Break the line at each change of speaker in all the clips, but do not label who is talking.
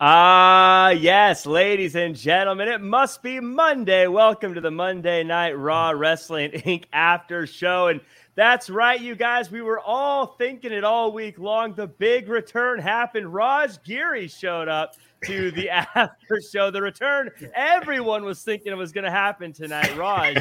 Ah, yes, ladies and gentlemen, it must be Monday. Welcome to the Monday Night Raw Wrestling Inc. after show. And that's right, you guys. We were all thinking it all week long. The big return happened. Raj Giri showed up to the after show. The return everyone was thinking it was going to happen tonight. Raj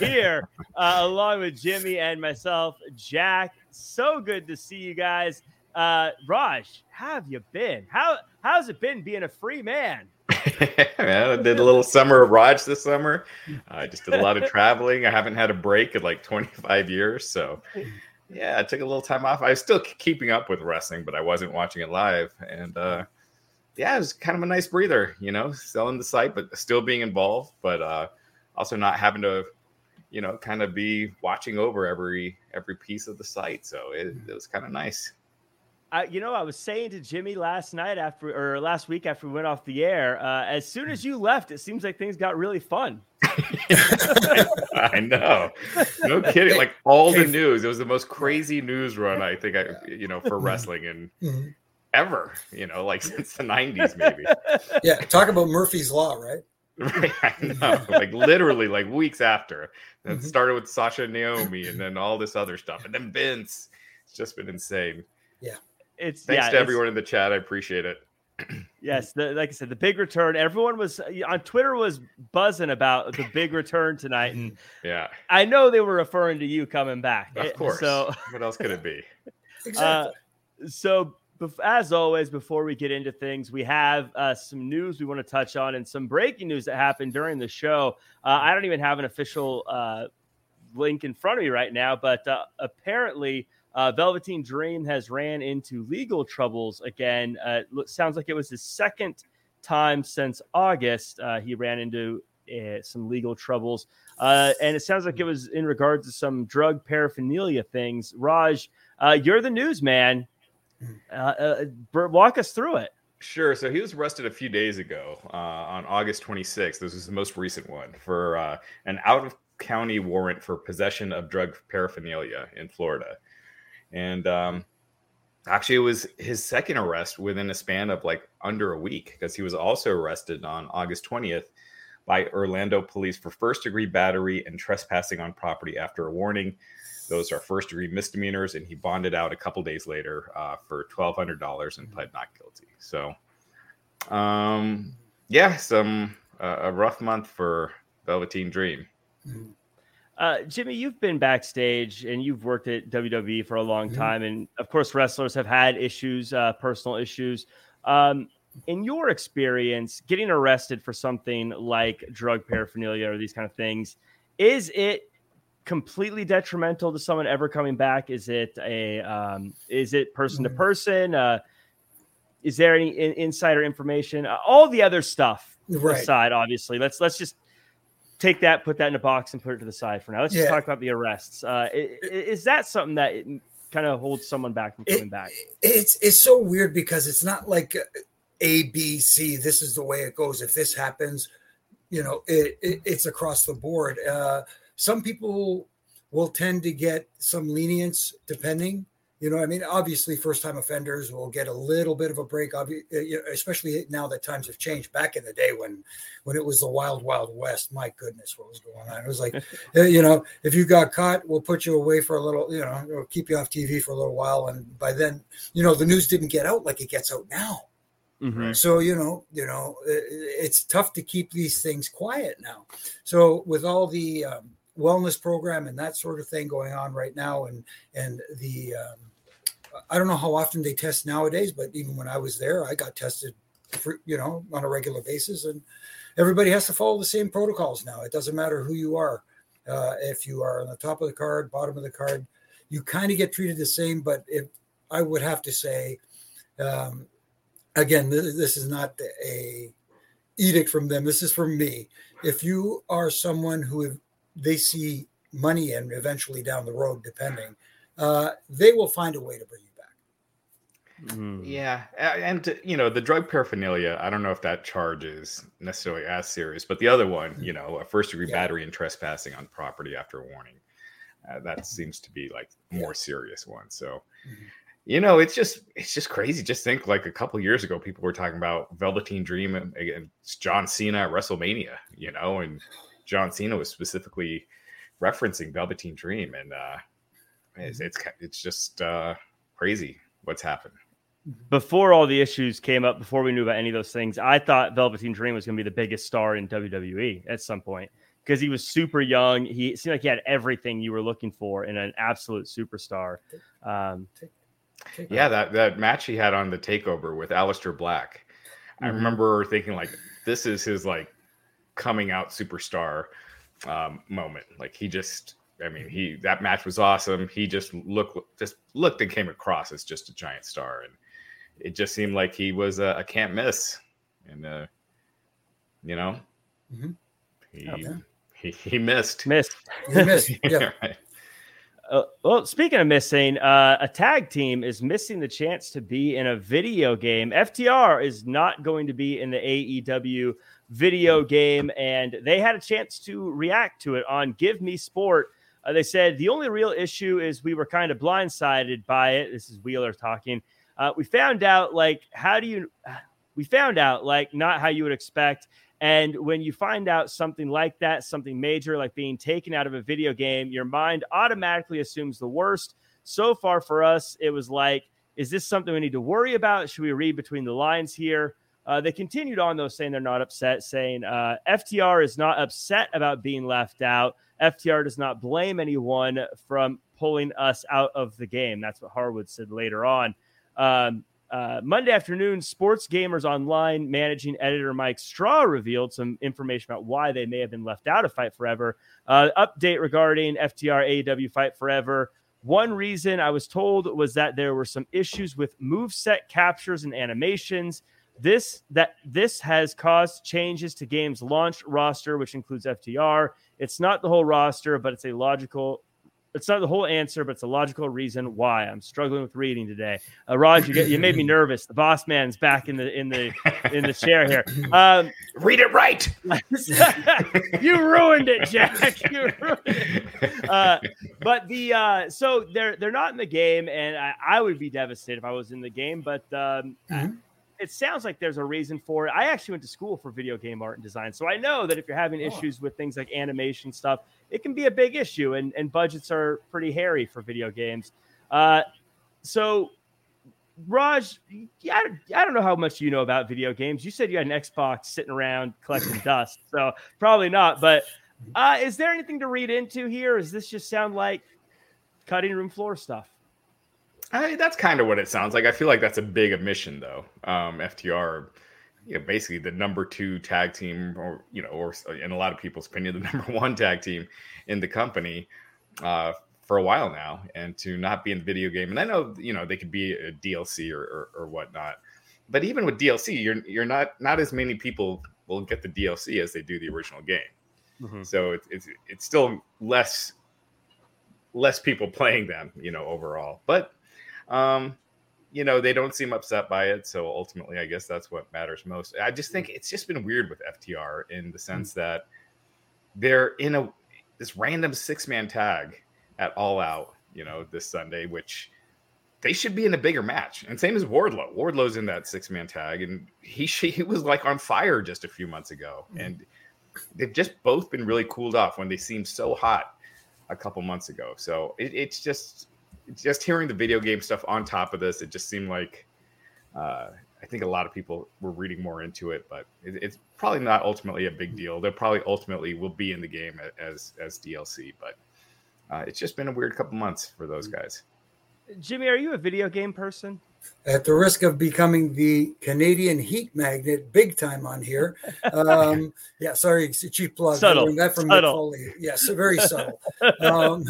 here, uh, along with Jimmy and myself, Jack. So good to see you guys. Uh, Raj, how have you been? How how's it been being a free man?
I did a little summer of Raj this summer. I just did a lot of traveling. I haven't had a break in like 25 years, so yeah, I took a little time off. I was still keeping up with wrestling, but I wasn't watching it live, and uh, yeah, it was kind of a nice breather, you know, selling the site, but still being involved, but uh, also not having to, you know, kind of be watching over every every piece of the site. So it, it was kind of nice.
I, you know, I was saying to Jimmy last night after or last week after we went off the air, uh, as soon as you left, it seems like things got really fun.
I know. No kidding. Like all the news, it was the most crazy news run I think I, you know, for wrestling and mm-hmm. ever, you know, like since the 90s, maybe.
Yeah. Talk about Murphy's Law, right?
Right. I know. Like literally, like weeks after. It mm-hmm. started with Sasha and Naomi and then all this other stuff. And then Vince. It's just been insane.
Yeah
it's
thanks
yeah,
to everyone in the chat. I appreciate it.
yes, the, like I said, the big return. Everyone was on Twitter was buzzing about the big return tonight, and
yeah,
I know they were referring to you coming back.
Of course. So what else could it be?
exactly.
Uh, so as always, before we get into things, we have uh, some news we want to touch on and some breaking news that happened during the show. Uh, I don't even have an official uh, link in front of me right now, but uh, apparently uh, Velveteen Dream has ran into legal troubles again. Uh, sounds like it was his second time since August. Uh, he ran into uh, some legal troubles, uh, and it sounds like it was in regards to some drug paraphernalia things. Raj, uh, you're the news newsman. walk us through it.
Sure. So he was arrested a few days ago on August 26th. This was the most recent one for an out of county warrant for possession of drug paraphernalia in Florida. And um, actually, it was his second arrest within a span of like under a week because he was also arrested on August 20th by Orlando police for first degree battery and trespassing on property after a warning. Those are first degree misdemeanors, and he bonded out a couple days later uh, for twelve hundred dollars and pled not guilty. So, um, yeah, some uh, a rough month for Velveteen Dream.
Mm-hmm. Uh, Jimmy, you've been backstage and you've worked at WWE for a long mm-hmm. time, and of course, wrestlers have had issues, uh, personal issues. Um, in your experience, getting arrested for something like drug paraphernalia or these kind of things, is it completely detrimental to someone ever coming back? Is it a um, is it person to person? Uh, is there any in- insider information? Uh, all the other stuff right. aside, obviously. Let's let's just take that, put that in a box, and put it to the side for now. Let's yeah. just talk about the arrests. Uh, is, that something that kind of holds someone back from coming
it,
back?
It's it's so weird because it's not like A, B, C. This is the way it goes. If this happens, you know, it, it it's across the board. Uh, some people will tend to get some lenience depending you know, I mean, obviously, first time offenders will get a little bit of a break, uh, especially now that times have changed. Back in the day when, when it was the wild, wild west, my goodness, what was going on? It was like, uh, you know, if you got caught, we'll put you away for a little, you know, we'll keep you off TV for a little while. And by then, you know, the news didn't get out like it gets out now. Mm-hmm. So you know, you know, it's tough to keep these things quiet now. So with all the um, wellness program and that sort of thing going on right now, and and the um, I don't know how often they test nowadays, but even when I was there, I got tested, for, you know, on a regular basis, and everybody has to follow the same protocols now. It doesn't matter who you are. Uh, if you are on the top of the card, bottom of the card, you kind of get treated the same. But if I would have to say, um, again, this, this is not a edict from them. This is from me. If you are someone who they see money in eventually down the road, depending, uh, they will find a way to bring you
Mm. Yeah, and you know the drug paraphernalia. I don't know if that charge is necessarily as serious, but the other one, you know, a first degree yeah. battery and trespassing on property after warning, uh, that mm-hmm. seems to be like more serious one. So, mm-hmm. you know, it's just it's just crazy. Just think like a couple years ago, people were talking about Velveteen Dream and John Cena at WrestleMania. You know, and John Cena was specifically referencing Velveteen Dream, and uh, it's it's, it's just uh, crazy what's happened
before all the issues came up, before we knew about any of those things, I thought Velveteen Dream was going to be the biggest star in WWE at some point because he was super young. He seemed like he had everything you were looking for in an absolute superstar. Um,
yeah, that that match he had on the Takeover with Aleister Black, mm-hmm. I remember thinking like, this is his like coming out superstar um, moment. Like he just, I mean, he that match was awesome. He just looked just looked and came across as just a giant star and it just seemed like he was a, a can't miss, and uh, you know, mm-hmm. he, oh, he he missed,
missed,
he missed. Yeah.
right. Uh, well, speaking of missing, uh, a tag team is missing the chance to be in a video game. FTR is not going to be in the AEW video game, and they had a chance to react to it on Give Me Sport. Uh, they said the only real issue is we were kind of blindsided by it. This is Wheeler talking. Uh, we found out like how do you? We found out like not how you would expect. And when you find out something like that, something major like being taken out of a video game, your mind automatically assumes the worst. So far for us, it was like, is this something we need to worry about? Should we read between the lines here? Uh, they continued on, though, saying they're not upset, saying uh, FTR is not upset about being left out. FTR does not blame anyone from pulling us out of the game. That's what Harwood said later on. Um, uh, Monday afternoon, Sports Gamers Online managing editor Mike Straw revealed some information about why they may have been left out of Fight Forever. Uh, update regarding FTR AEW Fight Forever. One reason I was told was that there were some issues with move set captures and animations. This that this has caused changes to game's launch roster, which includes FTR. It's not the whole roster, but it's a logical it's not the whole answer, but it's a logical reason why I'm struggling with reading today. Uh, Raj, you, get, you made me nervous. The boss man's back in the in the in the chair here. Um,
Read it right.
you ruined it, Jack. You ruined it. Uh, but the uh, so they're they're not in the game, and I, I, would be devastated if I was in the game. But um, mm-hmm it sounds like there's a reason for it. I actually went to school for video game art and design, so I know that if you're having issues with things like animation stuff, it can be a big issue, and, and budgets are pretty hairy for video games. Uh, so, Raj, yeah, I don't know how much you know about video games. You said you had an Xbox sitting around collecting dust, so probably not. But uh, is there anything to read into here? Does this just sound like cutting room floor stuff?
I, that's kind of what it sounds like. I feel like that's a big omission, though. Um, FTR, you know, basically the number two tag team, or you know, or in a lot of people's opinion, the number one tag team in the company uh, for a while now, and to not be in the video game. And I know, you know, they could be a DLC or, or, or whatnot, but even with DLC, you're you're not not as many people will get the DLC as they do the original game. Mm-hmm. So it's, it's it's still less less people playing them, you know, overall. But um, you know, they don't seem upset by it. So ultimately, I guess that's what matters most. I just think it's just been weird with FTR in the sense mm-hmm. that they're in a this random six man tag at All Out, you know, this Sunday, which they should be in a bigger match. And same as Wardlow. Wardlow's in that six man tag, and he he was like on fire just a few months ago, mm-hmm. and they've just both been really cooled off when they seemed so hot a couple months ago. So it, it's just just hearing the video game stuff on top of this, it just seemed like uh, I think a lot of people were reading more into it, but it, it's probably not ultimately a big deal. They'll probably ultimately will be in the game as as DLC, but uh, it's just been a weird couple months for those guys.
Jimmy, are you a video game person?
At the risk of becoming the Canadian heat magnet, big time on here. Um, yeah, sorry, it's a cheap plug.
Subtle.
That from
subtle.
Foley. Yes, very subtle. Um,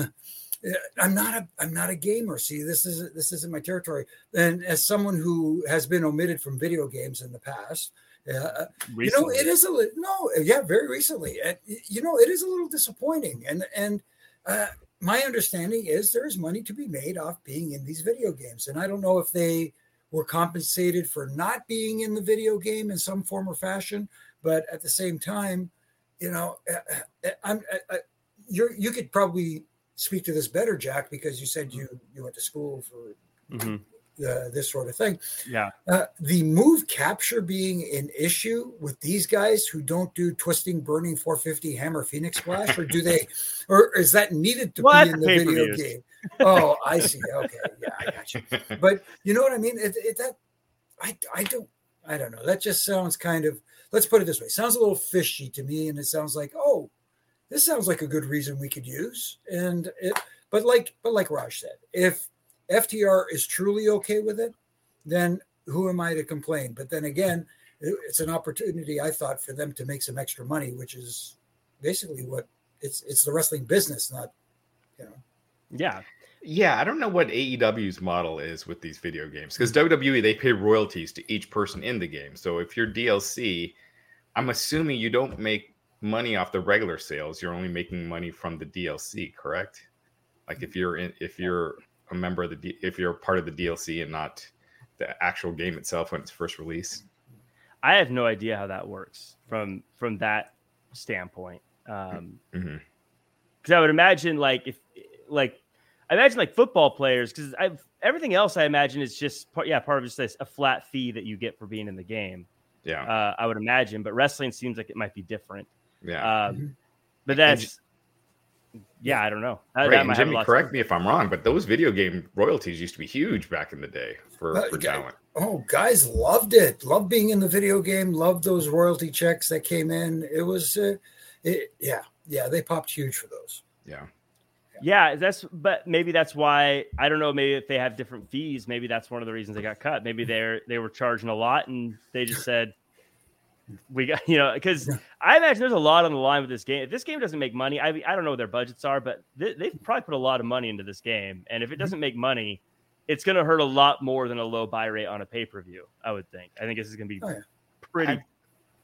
I'm not a I'm not a gamer. See, this is this isn't my territory. And as someone who has been omitted from video games in the past, uh, you know, it is a little no, yeah, very recently. And you know, it is a little disappointing. And and uh, my understanding is there is money to be made off being in these video games. And I don't know if they were compensated for not being in the video game in some form or fashion, but at the same time, you know, uh, I'm I, you you could probably speak to this better, Jack, because you said you you went to school for mm-hmm. uh, this sort of thing.
Yeah.
Uh, the move capture being an issue with these guys who don't do twisting, burning, 450 hammer phoenix splash, or do they, or is that needed to well, be in the video game? Oh, I see. Okay, yeah, I got you. But you know what I mean? It, it, that I I don't I don't know. That just sounds kind of. Let's put it this way. Sounds a little fishy to me, and it sounds like oh this sounds like a good reason we could use. And it, but like, but like Raj said, if FTR is truly okay with it, then who am I to complain? But then again, it's an opportunity I thought for them to make some extra money, which is basically what it's it's the wrestling business, not you know.
Yeah.
Yeah, I don't know what AEW's model is with these video games because WWE they pay royalties to each person in the game. So if you're DLC, I'm assuming you don't make money off the regular sales. You're only making money from the DLC, correct? Like if you're in, if you're a member of the if you're part of the DLC and not the actual game itself when it's first released.
I have no idea how that works from from that standpoint. Um, mm-hmm. Because I would imagine like if like I imagine like football players because I everything else I imagine is just part, yeah part of just a flat fee that you get for being in the game.
Yeah,
uh, I would imagine, but wrestling seems like it might be different.
Yeah.
Um, mm-hmm. but that's yeah, I don't know.
That, right. that Jimmy, correct me if I'm wrong, but those video game royalties used to be huge back in the day for, uh, for talent.
Oh, guys loved it. Loved being in the video game. Loved those royalty checks that came in. It was, uh, it, yeah, yeah, they popped huge for those.
Yeah.
Yeah, that's but maybe that's why I don't know. Maybe if they have different fees, maybe that's one of the reasons they got cut. Maybe they're they were charging a lot and they just said, we got you know because I imagine there's a lot on the line with this game. If this game doesn't make money, I I don't know what their budgets are, but they, they've probably put a lot of money into this game, and if it doesn't make money, it's going to hurt a lot more than a low buy rate on a pay per view. I would think. I think this is going to be oh, yeah. pretty I,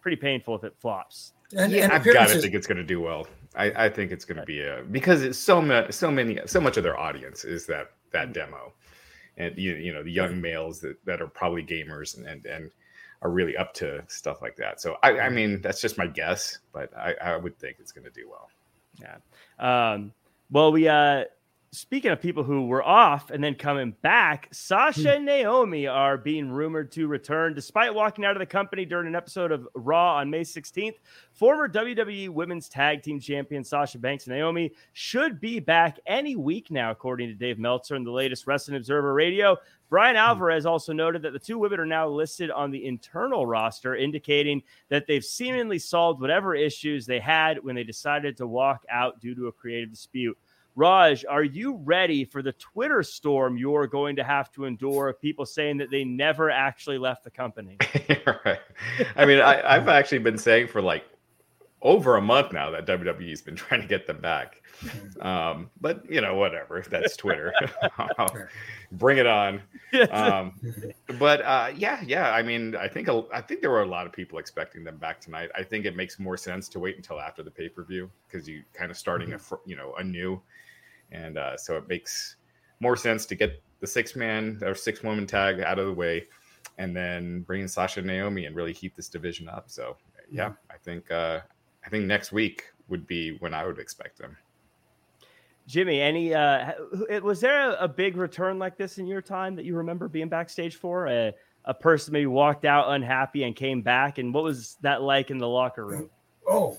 pretty painful if it flops.
And, yeah, and I've got to think it's going to do well. I, I think it's going to be a because it's so many, so many, so much of their audience is that that mm. demo, and you you know the young males that, that are probably gamers and and, and are really up to stuff like that. So I, I mean, that's just my guess, but I, I would think it's going to do well.
Yeah. Um, well, we uh, speaking of people who were off and then coming back, Sasha and Naomi are being rumored to return despite walking out of the company during an episode of Raw on May 16th. Former WWE Women's Tag Team Champion Sasha Banks and Naomi should be back any week now, according to Dave Meltzer in the latest Wrestling Observer Radio. Brian hmm. Alvarez also noted that the two women are now listed on the internal roster, indicating that they've seemingly solved whatever issues they had when they decided to walk out due to a creative dispute. Raj, are you ready for the Twitter storm you're going to have to endure of people saying that they never actually left the company?
right. I mean, I, have actually been saying for like over a month now that WWE's been trying to get them back. Um, but you know, whatever. That's Twitter. Bring it on. Um, but uh, yeah, yeah. I mean, I think a, I think there were a lot of people expecting them back tonight. I think it makes more sense to wait until after the pay per view because you kind of starting mm-hmm. a you know anew and uh, so it makes more sense to get the six man or six woman tag out of the way, and then bring in Sasha and Naomi and really heat this division up. So yeah, I think uh, I think next week would be when I would expect them.
Jimmy, any uh, was there a, a, big return like this in your time that you remember being backstage for? A, a person maybe walked out unhappy and came back, and what was that like in the locker room?
Oh,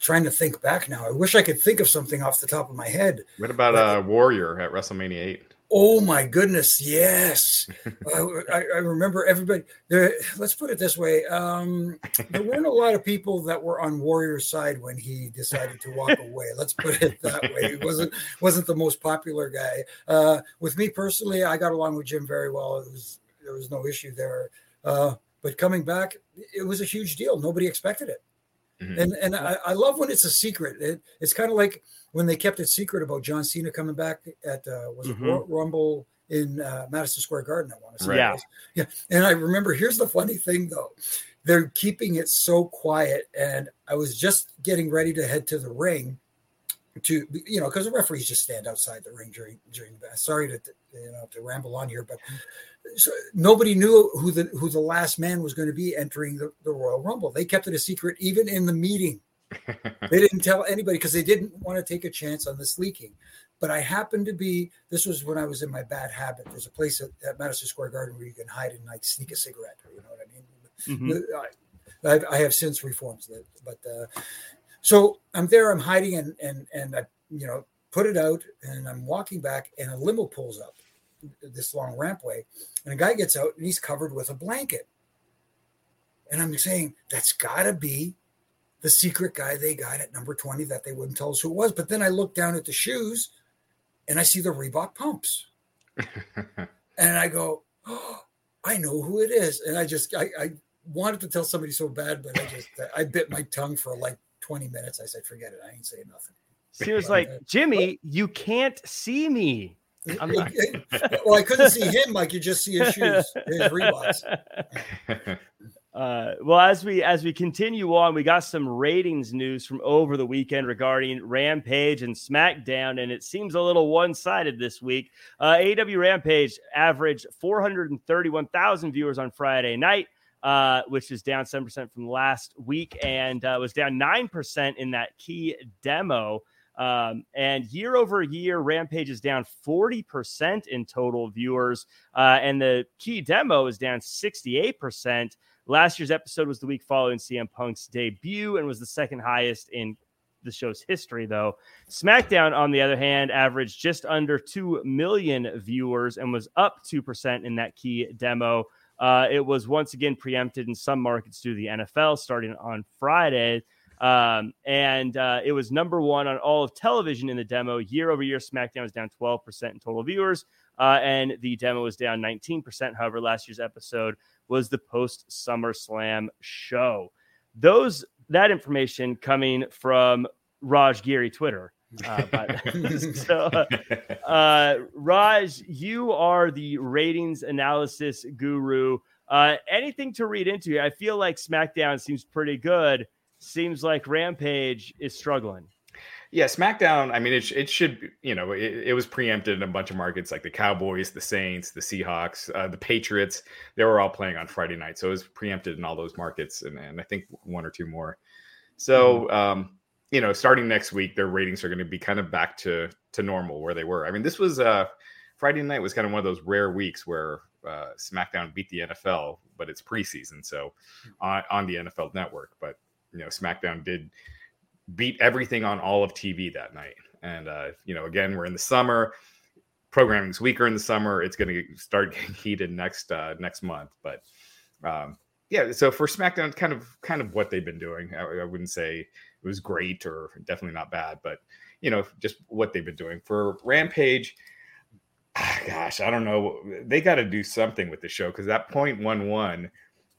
trying to think back now. I wish I could think of something off the top of my head.
What about a uh, Warrior at WrestleMania 8?
Oh my goodness, yes. I, I, remember everybody there. Let's put it this way: um, there weren't a lot of people that were on Warrior's side when he decided to walk away. Let's put it that way. He wasn't wasn't the most popular guy. Uh, with me personally, I got along with Jim very well. It was there was no issue there. Uh, but coming back, it was a huge deal. Nobody expected it. Mm-hmm. And and I, I, love when it's a secret. It, it's kind of like when they kept it secret about John Cena coming back at uh, was mm-hmm. it Rumble in uh, Madison Square Garden. I want to say,
yeah,
yeah. And I remember. Here's the funny thing, though. They're keeping it so quiet, and I was just getting ready to head to the ring to you know because the referees just stand outside the ring during during the sorry to you know to ramble on here but so nobody knew who the who the last man was going to be entering the, the royal rumble. They kept it a secret even in the meeting. They didn't tell anybody because they didn't want to take a chance on this leaking. But i happened to be this was when i was in my bad habit. There's a place at, at madison square garden where you can hide and like sneak a cigarette you know what i mean? Mm-hmm. I, I, have since reformed that but uh, so I'm there, I'm hiding, and and and I you know put it out, and I'm walking back, and a limo pulls up this long rampway, and a guy gets out, and he's covered with a blanket, and I'm saying that's got to be the secret guy they got at number 20 that they wouldn't tell us who it was. But then I look down at the shoes, and I see the Reebok pumps, and I go, oh, I know who it is, and I just I, I wanted to tell somebody so bad, but I just I bit my tongue for like 20 minutes. I said, forget it. I ain't saying nothing.
She was like, Jimmy, you can't see me.
I'm not. well, I couldn't see him like you just see his shoes, his Reeboks.
Uh, well, as we as we continue on, we got some ratings news from over the weekend regarding Rampage and SmackDown, and it seems a little one sided this week. Uh, AEW Rampage averaged 431,000 viewers on Friday night uh, which is down 7% from last week and uh, was down 9% in that key demo. Um, and year over year, Rampage is down 40% in total viewers. Uh, and the key demo is down 68%. Last year's episode was the week following CM Punk's debut and was the second highest in the show's history, though. SmackDown, on the other hand, averaged just under 2 million viewers and was up 2% in that key demo. Uh, it was once again preempted in some markets due to the NFL starting on Friday. Um, and uh, it was number one on all of television in the demo. Year over year, SmackDown was down 12% in total viewers, uh, and the demo was down 19%. However, last year's episode was the post SummerSlam show. Those that information coming from Raj Giri Twitter. Uh, but, so, uh, Raj, you are the ratings analysis guru. Uh, anything to read into? I feel like SmackDown seems pretty good. Seems like Rampage is struggling.
Yeah, SmackDown. I mean, it, it should, you know, it, it, was preempted in a bunch of markets like the Cowboys, the Saints, the Seahawks, uh, the Patriots. They were all playing on Friday night, so it was preempted in all those markets, and, and I think one or two more. So, mm-hmm. um, you know, starting next week, their ratings are going to be kind of back to to normal where they were. I mean, this was uh, Friday night was kind of one of those rare weeks where uh, SmackDown beat the NFL, but it's preseason, so on, on the NFL Network. But you know, SmackDown did beat everything on all of TV that night. And uh, you know, again, we're in the summer. Programming's weaker in the summer. It's going to start getting heated next uh, next month, but um, yeah. So for SmackDown, kind of kind of what they've been doing. I, I wouldn't say it was great or definitely not bad, but you know, just what they've been doing for Rampage. Ah, gosh, I don't know. They got to do something with the show because that point one one,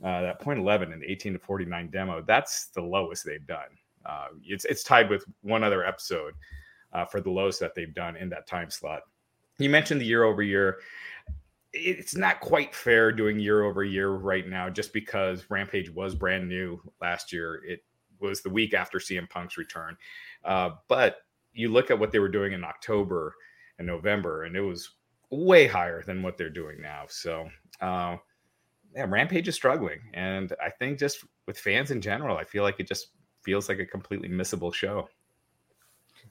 uh, that point eleven and eighteen to forty nine demo, that's the lowest they've done. Uh, it's it's tied with one other episode uh, for the lowest that they've done in that time slot. You mentioned the year over year. It's not quite fair doing year over year right now, just because Rampage was brand new last year. It was the week after CM Punk's return. Uh, but you look at what they were doing in October and November, and it was way higher than what they're doing now. So, uh, yeah, Rampage is struggling, and I think just with fans in general, I feel like it just feels like a completely missable show.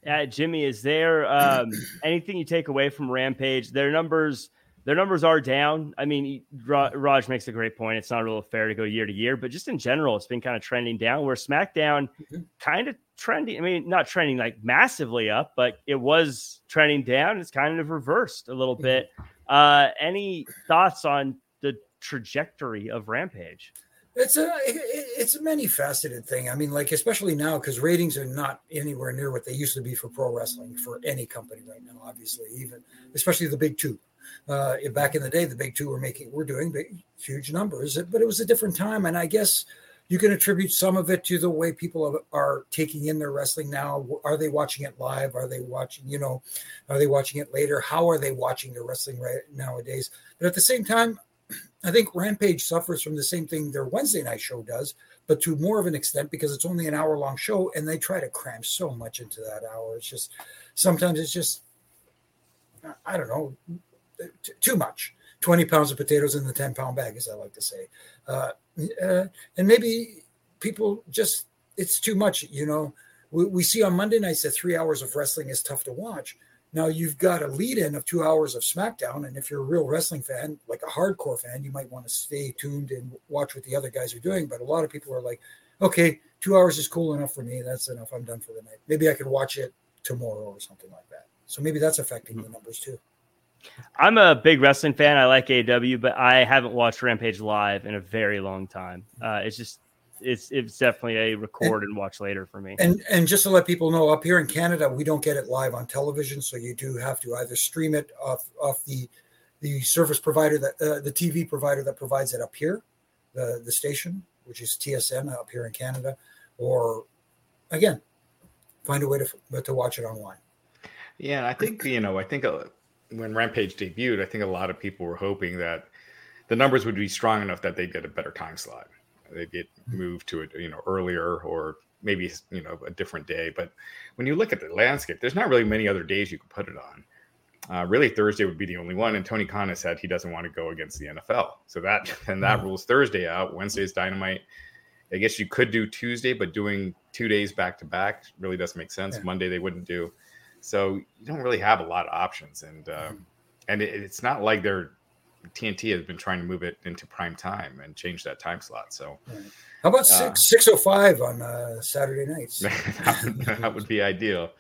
Yeah, Jimmy, is there um, anything you take away from Rampage? Their numbers their numbers are down. I mean, Raj makes a great point. It's not real fair to go year to year, but just in general, it's been kind of trending down. Where SmackDown mm-hmm. kind of trending. I mean, not trending like massively up, but it was trending down. It's kind of reversed a little mm-hmm. bit. Uh, any thoughts on the trajectory of Rampage?
It's a it's a many faceted thing. I mean, like especially now because ratings are not anywhere near what they used to be for pro wrestling for any company right now. Obviously, even especially the big two. Uh, back in the day, the big two were making were doing big, huge numbers, but it was a different time, and I guess you can attribute some of it to the way people are taking in their wrestling now. Are they watching it live? Are they watching, you know, are they watching it later? How are they watching their wrestling right nowadays? But at the same time, I think Rampage suffers from the same thing their Wednesday night show does, but to more of an extent because it's only an hour long show and they try to cram so much into that hour. It's just sometimes it's just, I don't know, t- too much. 20 pounds of potatoes in the 10 pound bag, as I like to say. Uh, uh, and maybe people just, it's too much. You know, we, we see on Monday nights that three hours of wrestling is tough to watch. Now you've got a lead in of two hours of SmackDown. And if you're a real wrestling fan, like a hardcore fan, you might want to stay tuned and watch what the other guys are doing. But a lot of people are like, okay, two hours is cool enough for me. That's enough. I'm done for the night. Maybe I could watch it tomorrow or something like that. So maybe that's affecting mm-hmm. the numbers too.
I'm a big wrestling fan. I like AW, but I haven't watched Rampage live in a very long time. Uh, it's just it's it's definitely a record and, and, watch later for me.
And and just to let people know, up here in Canada, we don't get it live on television, so you do have to either stream it off off the the service provider that uh, the TV provider that provides it up here, the the station, which is TSN up here in Canada, or again, find a way to to watch it online.
Yeah, I think you know, I think uh, when Rampage debuted, I think a lot of people were hoping that the numbers would be strong enough that they'd get a better time slot. They'd get moved to it, you know, earlier or maybe you know a different day. But when you look at the landscape, there's not really many other days you could put it on. Uh, really, Thursday would be the only one. And Tony Khan has said he doesn't want to go against the NFL, so that and that rules Thursday out. Wednesday's Dynamite. I guess you could do Tuesday, but doing two days back to back really doesn't make sense. Yeah. Monday they wouldn't do. So you don't really have a lot of options, and uh, and it, it's not like they're TNT has been trying to move it into prime time and change that time slot. So,
how about uh, six six oh five on uh, Saturday nights?
that would be ideal.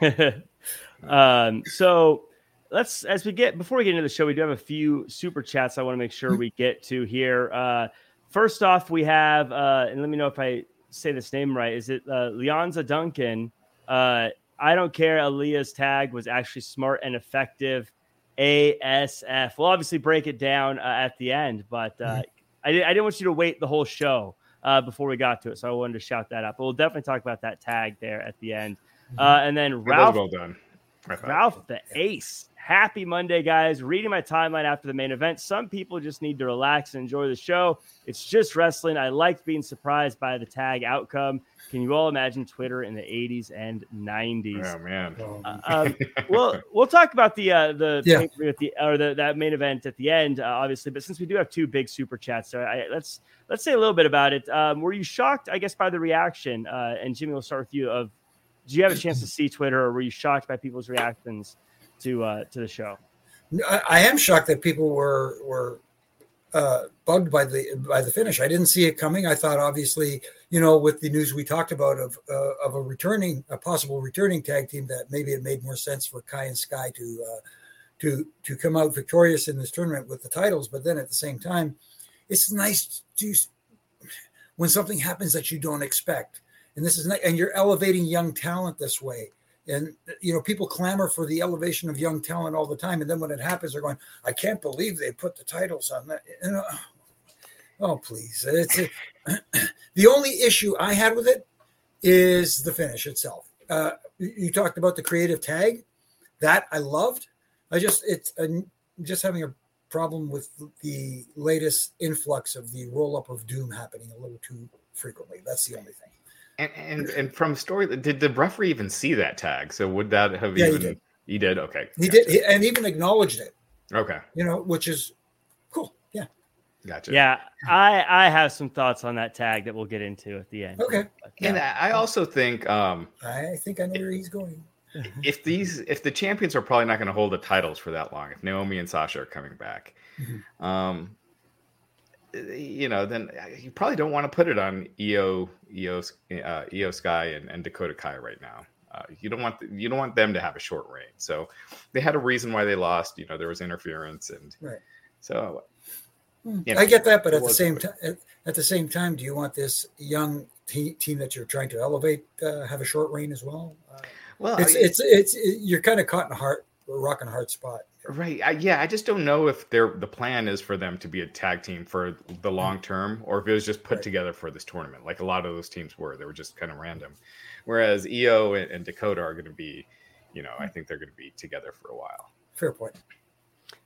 um, so let's as we get before we get into the show, we do have a few super chats I want to make sure we get to here. Uh, first off, we have uh, and let me know if I say this name right. Is it uh, Leonza Duncan? Uh, I don't care. Aliyah's tag was actually smart and effective. ASF. We'll obviously break it down uh, at the end, but uh. I, I, didn't want you to wait the whole show uh, before we got to it. So I wanted to shout that out. But we'll definitely talk about that tag there at the end. Mm-hmm. Uh, and then Ralph.
Well done.
Ralph the Ace Happy Monday, guys. Reading my timeline after the main event. Some people just need to relax and enjoy the show. It's just wrestling. I liked being surprised by the tag outcome. Can you all imagine Twitter in the 80s and 90s?
Oh man.
Uh, um, we'll we'll talk about the uh, the yeah. the or the that main event at the end, uh, obviously. But since we do have two big super chats, so I, let's let's say a little bit about it. Um, were you shocked, I guess, by the reaction? Uh, and Jimmy, we'll start with you. Of do you have a chance to see Twitter, or were you shocked by people's reactions? To uh, to the show.
I am shocked that people were were uh, bugged by the by the finish. I didn't see it coming. I thought, obviously, you know, with the news we talked about of uh, of a returning, a possible returning tag team, that maybe it made more sense for Kai and Sky to uh, to to come out victorious in this tournament with the titles. But then at the same time, it's nice to when something happens that you don't expect, and this is and you're elevating young talent this way and you know people clamor for the elevation of young talent all the time. And then when it happens they're going i can't believe they put the titles on that. You know, oh please. It's a, the only issue i had with it is the finish itself. Uh, you talked about the creative tag. That i loved. I just it's just having a problem with the latest influx of the roll up of doom happening a little too frequently. That's the only thing
and, and and from story, did the referee even see that tag? So would that have yeah, even? He did. He did. Okay.
He gotcha. did, he, and even acknowledged it.
Okay.
You know, which is cool. Yeah.
Gotcha.
Yeah, I I have some thoughts on that tag that we'll get into at the end.
Okay.
But, and I also think um
I think I know where he's going.
if these if the champions are probably not going to hold the titles for that long, if Naomi and Sasha are coming back, mm-hmm. um, you know, then you probably don't want to put it on Iyo, Iyo, uh, Iyo Sky and, and Dakota Kai right now. Uh, you don't want the, you don't want them to have a short reign. So they had a reason why they lost. You know, there was interference, and
right.
so
hmm. you know, I get that, but at the same time, at, at, the same time, do you want this young te- team that you're trying to elevate uh, have a short reign as well? Uh, well, it's, I, it's, it's it's you're kind of caught in a hard rock and hard spot.
Right. I, yeah, I just don't know if they're the plan is for them to be a tag team for the hmm. long term, or if it was just put right. together for this tournament, like a lot of those teams were. They were just kind of random. Whereas Iyo and, and Dakota are going to be, you know, I think they're going to be together for a while.
Fair point.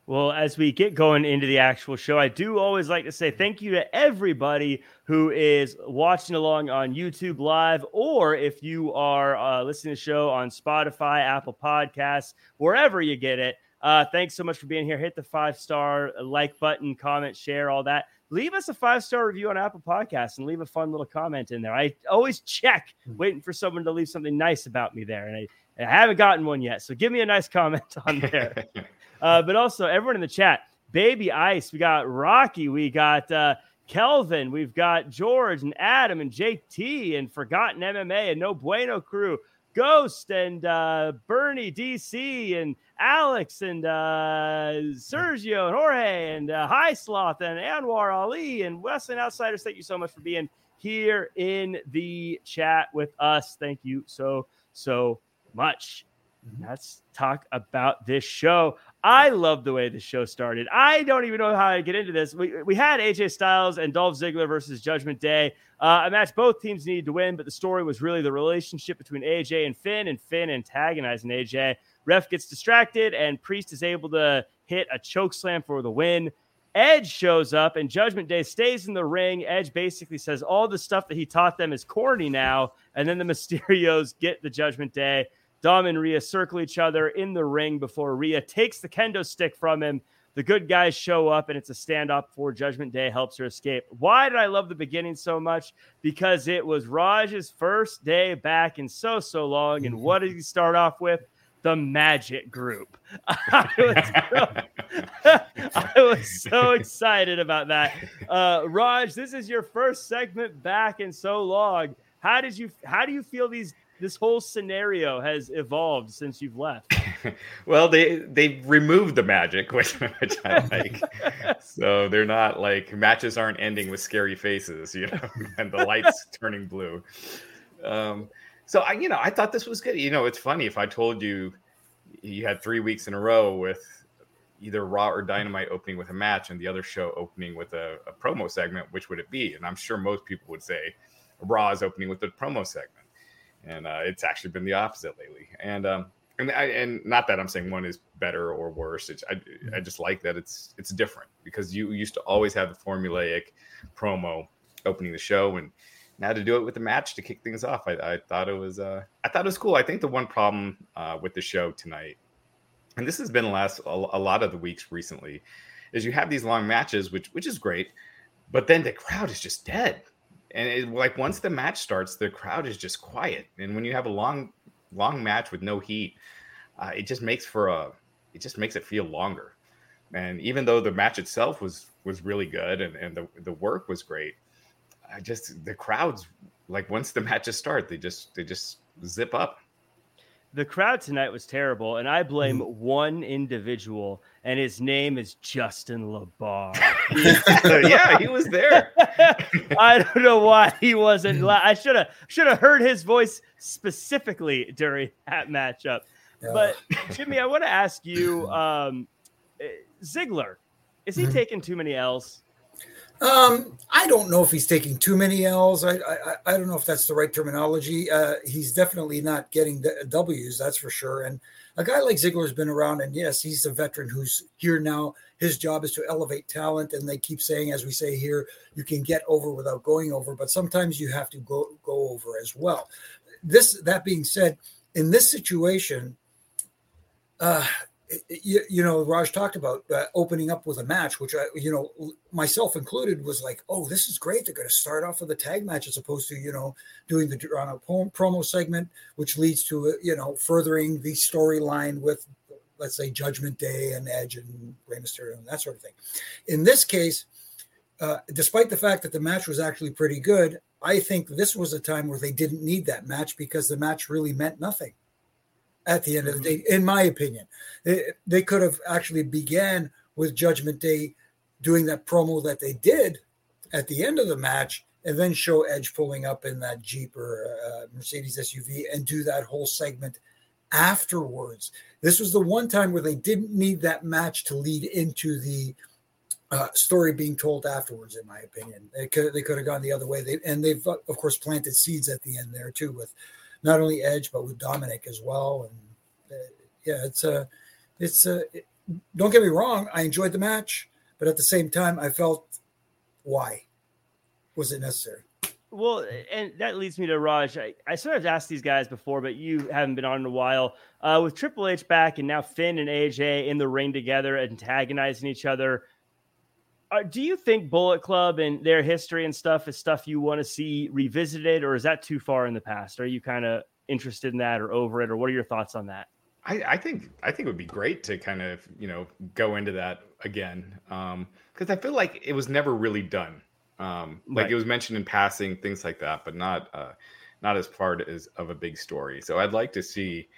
Well, as we get going into the actual show, I do always like to say thank you to everybody who is watching along on YouTube Live, or if you are uh, listening to the show on Spotify, Apple Podcasts, wherever you get it. Uh, thanks so much for being here. Hit the five star like button, comment, share, all that leave us a five star review on Apple Podcasts and leave a fun little comment in there. I always check, hmm. waiting for someone to leave something nice about me there, and I, I haven't gotten one yet. So give me a nice comment on there. uh, but also, everyone in the chat, Baby Ice, we got Rocky, we got uh, Kelvin, we've got George and Adam and Jake T and Forgotten MMA and No Bueno Crew. Ghost and uh, Bernie DC and Alex and uh, Sergio and Jorge and uh, High Sloth and Anwar Ali and Western Outsiders. Thank you so much for being here in the chat with us. Thank you so, so much. Let's talk about this show. I love the way the show started. I don't even know how I get into this. We, we had AJ Styles and Dolph Ziggler versus Judgment Day, uh, a match both teams needed to win, but the story was really the relationship between AJ and Finn, and Finn antagonizing AJ. Ref gets distracted, and Priest is able to hit a choke slam for the win. Edge shows up, and Judgment Day stays in the ring. Edge basically says all the stuff that he taught them is corny now, and then the Mysterios get the Judgment Day. Dom and Rhea circle each other in the ring before Rhea takes the kendo stick from him. The good guys show up and it's a standoff before Judgment Day helps her escape. Why did I love the beginning so much? Because it was Raj's first day back in so, so long. And what did he start off with? The Magic Group. I was so, I was so excited about that. Uh, Raj, this is your first segment back in so long. How did you? How do you feel these this whole scenario has evolved since you've left.
well, they they removed the magic, which, which I like. so they're not like matches aren't ending with scary faces, you know, and the lights turning blue. Um, so I, you know, I thought this was good. You know, it's funny if I told you you had three weeks in a row with either Raw or Dynamite opening with a match and the other show opening with a, a promo segment, which would it be? And I'm sure most people would say Raw is opening with the promo segment and uh, it's actually been the opposite lately. And um, and I, and not that I'm saying one is better or worse. It's, I I just like that it's it's different because you used to always have the formulaic promo opening the show, and now to do it with the match to kick things off, I, I thought it was uh, I thought it was cool. I think the one problem uh, with the show tonight, and this has been last a, a lot of the weeks recently, is you have these long matches, which which is great, but then the crowd is just dead and it, like once the match starts, the crowd is just quiet. And when you have a long, long match with no heat, uh, it just makes for a, it just makes it feel longer. And even though the match itself was was really good and, and the the work was great, I just the crowds like once the matches start, they just they just zip up
the crowd tonight was terrible, and I blame mm. one individual, and his name is Justin LaBar.
yeah, he was there.
I don't know why he wasn't. La- I should have should have heard his voice specifically during that matchup. Yeah. But Jimmy, I want to ask you, um, eh, Ziggler, is he mm-hmm. taking too many L's?
Um, I don't know if he's taking too many L's. I I, I don't know if that's the right terminology. Uh, he's definitely not getting the W's, that's for sure. And a guy like Ziggler's been around, and yes, he's a veteran who's here now. His job is to elevate talent, and they keep saying, as we say here, you can get over without going over, but sometimes you have to go go over as well. This that being said, in this situation, uh, you, you know, Raj talked about uh, opening up with a match, which I, you know, myself included, was like, oh, this is great. They're going to start off with a tag match as opposed to, you know, doing the uh, promo segment, which leads to, uh, you know, furthering the storyline with, let's say, Judgment Day and Edge and Rey Mysterio and that sort of thing. In this case, uh, despite the fact that the match was actually pretty good, I think this was a time where they didn't need that match because the match really meant nothing at the end of the day, in my opinion. They, they could have actually began with Judgment Day doing that promo that they did at the end of the match and then show Edge pulling up in that Jeep or uh, Mercedes SUV and do that whole segment afterwards. This was the one time where they didn't need that match to lead into the uh, story being told afterwards, in my opinion. They could they could have gone the other way. They, and they've of course planted seeds at the end there too with not only Edge but with Dominic as well. And uh, yeah, it's a, it's a. It, don't get me wrong, I enjoyed the match, but at the same time, I felt why was it necessary?
Well, and that leads me to Raj. I, I sort of asked these guys before, but you haven't been on in a while. Uh, with Triple H back and now Finn and AJ in the ring together, antagonizing each other. Uh, do you think Bullet Club and their history and stuff is stuff you want to see revisited, or is that too far in the past? Are you kind of interested in that or over it, or what are your thoughts on that?
I, I think I think it would be great to kind of you know go into that again because um, I feel like it was never really done. Um, like right. it was mentioned in passing, things like that, but not uh, not as part as of a big story. So I'd like to see,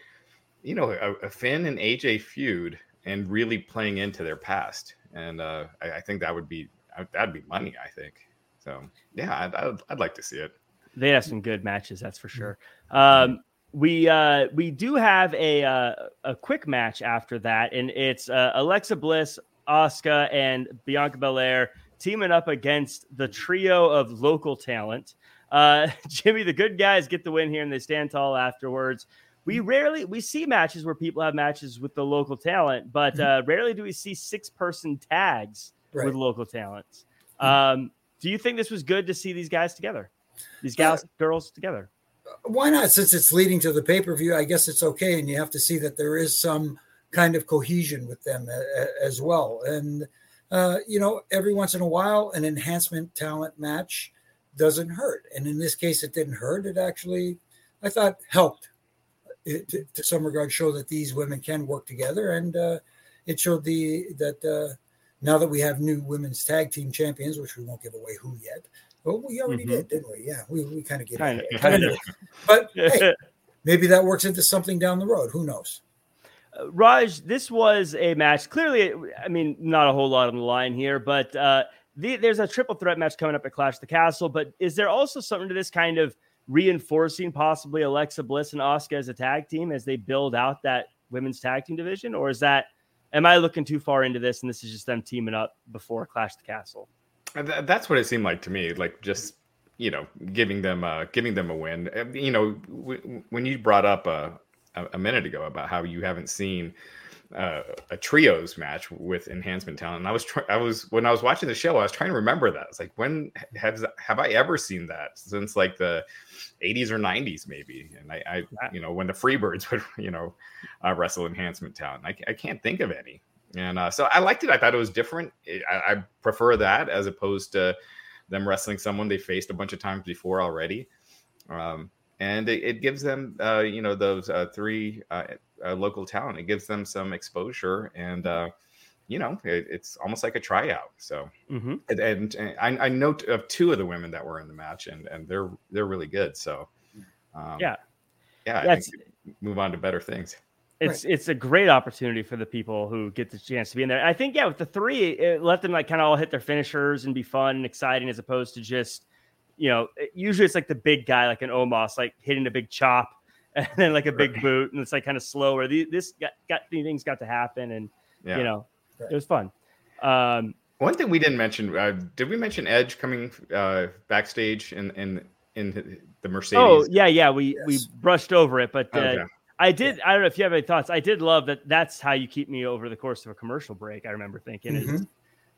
you know, a, a Finn and AJ feud and really playing into their past and uh, I, I, think that would be that'd be money. I think so. Yeah, I'd, I'd, I'd like to see it.
They have some good matches, that's for sure. Um, we uh, we do have a uh, a quick match after that, and it's uh, Alexa Bliss, Asuka, and Bianca Belair teaming up against the trio of local talent. Uh, Jimmy, the good guys get the win here, and they stand tall afterwards we rarely we see matches where people have matches with the local talent, but mm-hmm. uh, rarely do we see six person tags right. with local talents. Mm-hmm. Um, do you think this was good to see these guys together, these gals, uh, girls together?
Why not? Since it's leading to the pay per view, I guess it's okay, and you have to see that there is some kind of cohesion with them uh, as well. And uh, you know, every once in a while, an enhancement talent match doesn't hurt, and in this case, it didn't hurt. It actually, I thought, helped it, to, to, some regard show that these women can work together and uh, it showed the that uh, now that we have new women's tag team champions which we won't give away who yet well we already mm-hmm. did didn't we yeah we, we kind of get kind of kind of but hey, maybe that works into something down the road who knows
uh, Raj, this was a match. Clearly, I mean, not a whole lot on the line here, but uh, the, there's a triple threat match coming up at Clash the Castle. But is there also something to this kind of reinforcing possibly Alexa Bliss and Asuka as a tag team as they build out that women's tag team division? Or is that, am I looking too far into this and this is just them teaming up before Clash the Castle?
That's what it seemed like to me. Like just, you know, giving them, uh, giving them a win. You know, when you brought up uh, a minute ago about how you haven't seen uh, a trios match with enhancement talent. And I was trying, I was when I was watching the show, I was trying to remember that. It's like when has have I ever seen that since like the 80s or 90s maybe? And I, I you know, when the Freebirds would you know uh, wrestle enhancement talent, I, I can't think of any. And uh, so I liked it. I thought it was different. I, I prefer that as opposed to them wrestling someone they faced a bunch of times before already. Um, and it, it gives them, uh, you know, those uh, three uh, uh, local talent. It gives them some exposure, and uh, you know, it, it's almost like a tryout. So, mm-hmm. and, and, and I, I, know of two of the women that were in the match, and and they're they're really good. So,
um, yeah,
yeah, move on to better things.
It's right. it's a great opportunity for the people who get the chance to be in there. I think yeah, with the three, it let them like kind of all hit their finishers and be fun and exciting as opposed to just you know usually it's like the big guy like an Omos like hitting a big chop and then like a big right. boot, and it's like kind of slower. This got, got things got to happen, and yeah. you know, right. it was fun. Um,
One thing we didn't mention, uh, did we mention Edge coming uh, backstage in in in the Mercedes?
Oh yeah, yeah, we yes. we brushed over it, but uh, okay. I did. I don't know if you have any thoughts. I did love that. That's how you keep me over the course of a commercial break. I remember thinking, mm-hmm. is uh,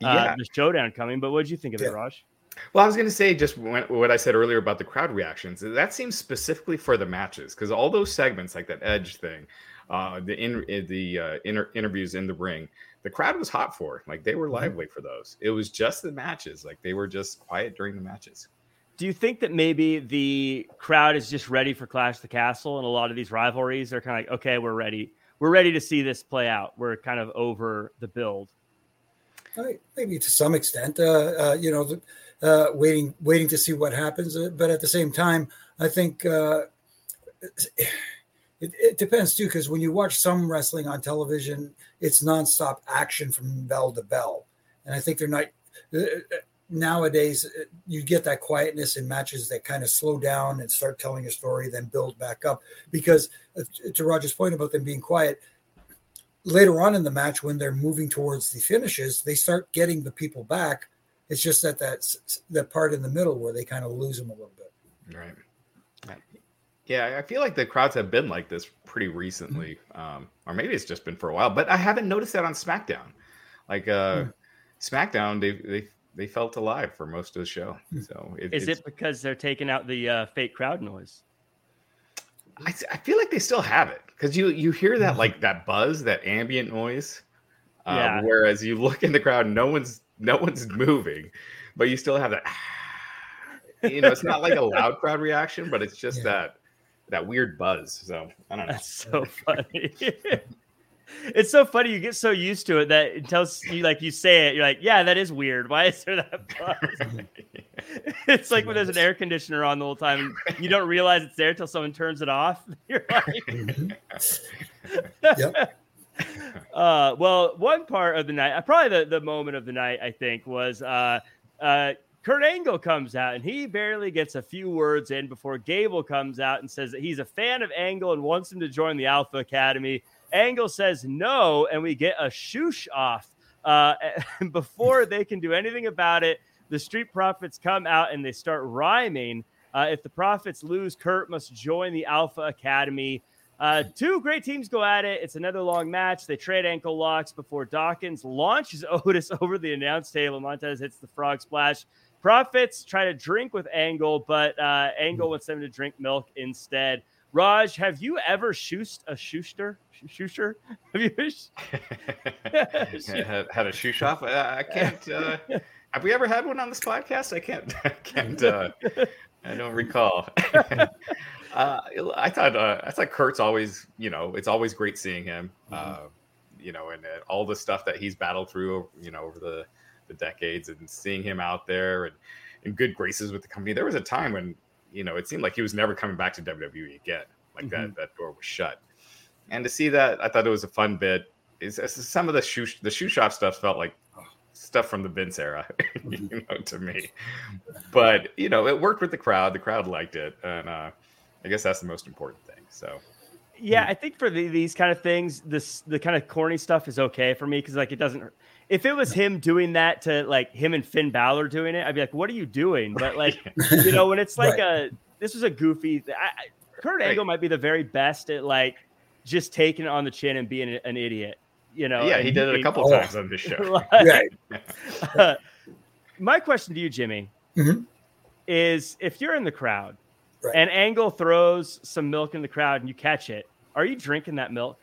yeah. the showdown coming? But what did you think of yeah. it, Raj?
Well, I was going to say just what I said earlier about the crowd reactions. That seems specifically for the matches because all those segments, like that Edge thing, uh, the in the uh, inter- interviews in the ring, the crowd was hot for. Like they were mm-hmm. lively for those. It was just the matches. Like they were just quiet during the matches.
Do you think that maybe the crowd is just ready for Clash the Castle and a lot of these rivalries are kind of like, okay, we're ready. We're ready to see this play out. We're kind of over the build.
Maybe to some extent, uh, uh, you know, uh, waiting, waiting to see what happens. Uh, but at the same time, I think uh, it, it, depends too, because when you watch some wrestling on television, it's nonstop action from bell to bell, and I think they're not uh, nowadays uh, you get that quietness in matches that kind of slow down and start telling a story then build back up because uh, to Raj's point about them being quiet later on in the match when they're moving towards the finishes they start getting the people back it's just that that's that part in the middle where they kind of lose them a little bit
right yeah i feel like the crowds have been like this pretty recently mm-hmm. um, or maybe it's just been for a while but i haven't noticed that on smackdown like uh mm-hmm. smackdown they they they felt alive for most of the show. Hmm. So
it, is it because they're taking out the uh, fake crowd noise?
I, I feel like they still have it because you you hear that like that buzz, that ambient noise. Um, yeah. Whereas you look in the crowd, no one's no one's moving, but you still have that. You know, it's not like a loud crowd reaction, but it's just yeah. that that weird buzz. So I don't know.
That's so funny. it's so funny. You get so used to it that until you like you say it, you're like, yeah, that is weird. Why is there that buzz? it's like when there's an air conditioner on the whole time. You don't realize it's there until someone turns it off. You're like, yep. Uh, well, one part of the night, uh, probably the, the moment of the night, I think, was uh, uh, Kurt Angle comes out and he barely gets a few words in before Gable comes out and says that he's a fan of Angle and wants him to join the Alpha Academy. Angle says no, and we get a shoosh off. Uh, before they can do anything about it, the Street Profits come out and they start rhyming. Uh, if the Profits lose, Kurt must join the Alpha Academy. Uh, two great teams go at it. It's another long match. They trade ankle locks before Dawkins launches Otis over the announce table. Montez hits the frog splash. Profits try to drink with Angle, but uh, Angle wants them to drink milk instead. Raj, have you ever shoosed a Schuster? Schuster? Have you
had, had a shoe shop? I, I can't. Uh, have we ever had one on this podcast? I can't. I can't. Uh, I don't recall. Uh, I thought. Uh, I thought Kurt's always. You know, it's always great seeing him. Mm-hmm. Uh, you know, and uh, all the stuff that he's battled through. You know, over the the decades, and seeing him out there and in good graces with the company. There was a time when you know, it seemed like he was never coming back to WWE again. Like mm-hmm. that, that door was shut. And to see that, I thought it was a fun bit. Is some of the shoe the shoe shop stuff felt like stuff from the Vince era, you mm-hmm. know, to me. But you know, it worked with the crowd. The crowd liked it, and uh, I guess that's the most important thing. So.
Yeah, I think for the, these kind of things, this the kind of corny stuff is okay for me because like it doesn't if it was him doing that to like him and Finn Balor doing it, I'd be like, "What are you doing?" But like, you know, when it's like right. a this was a goofy. I, Kurt right. Angle might be the very best at like just taking it on the chin and being an idiot. You know,
yeah, he did it a couple oh. times on this show. like,
right.
uh, my question to you, Jimmy, mm-hmm. is if you're in the crowd right. and Angle throws some milk in the crowd and you catch it, are you drinking that milk?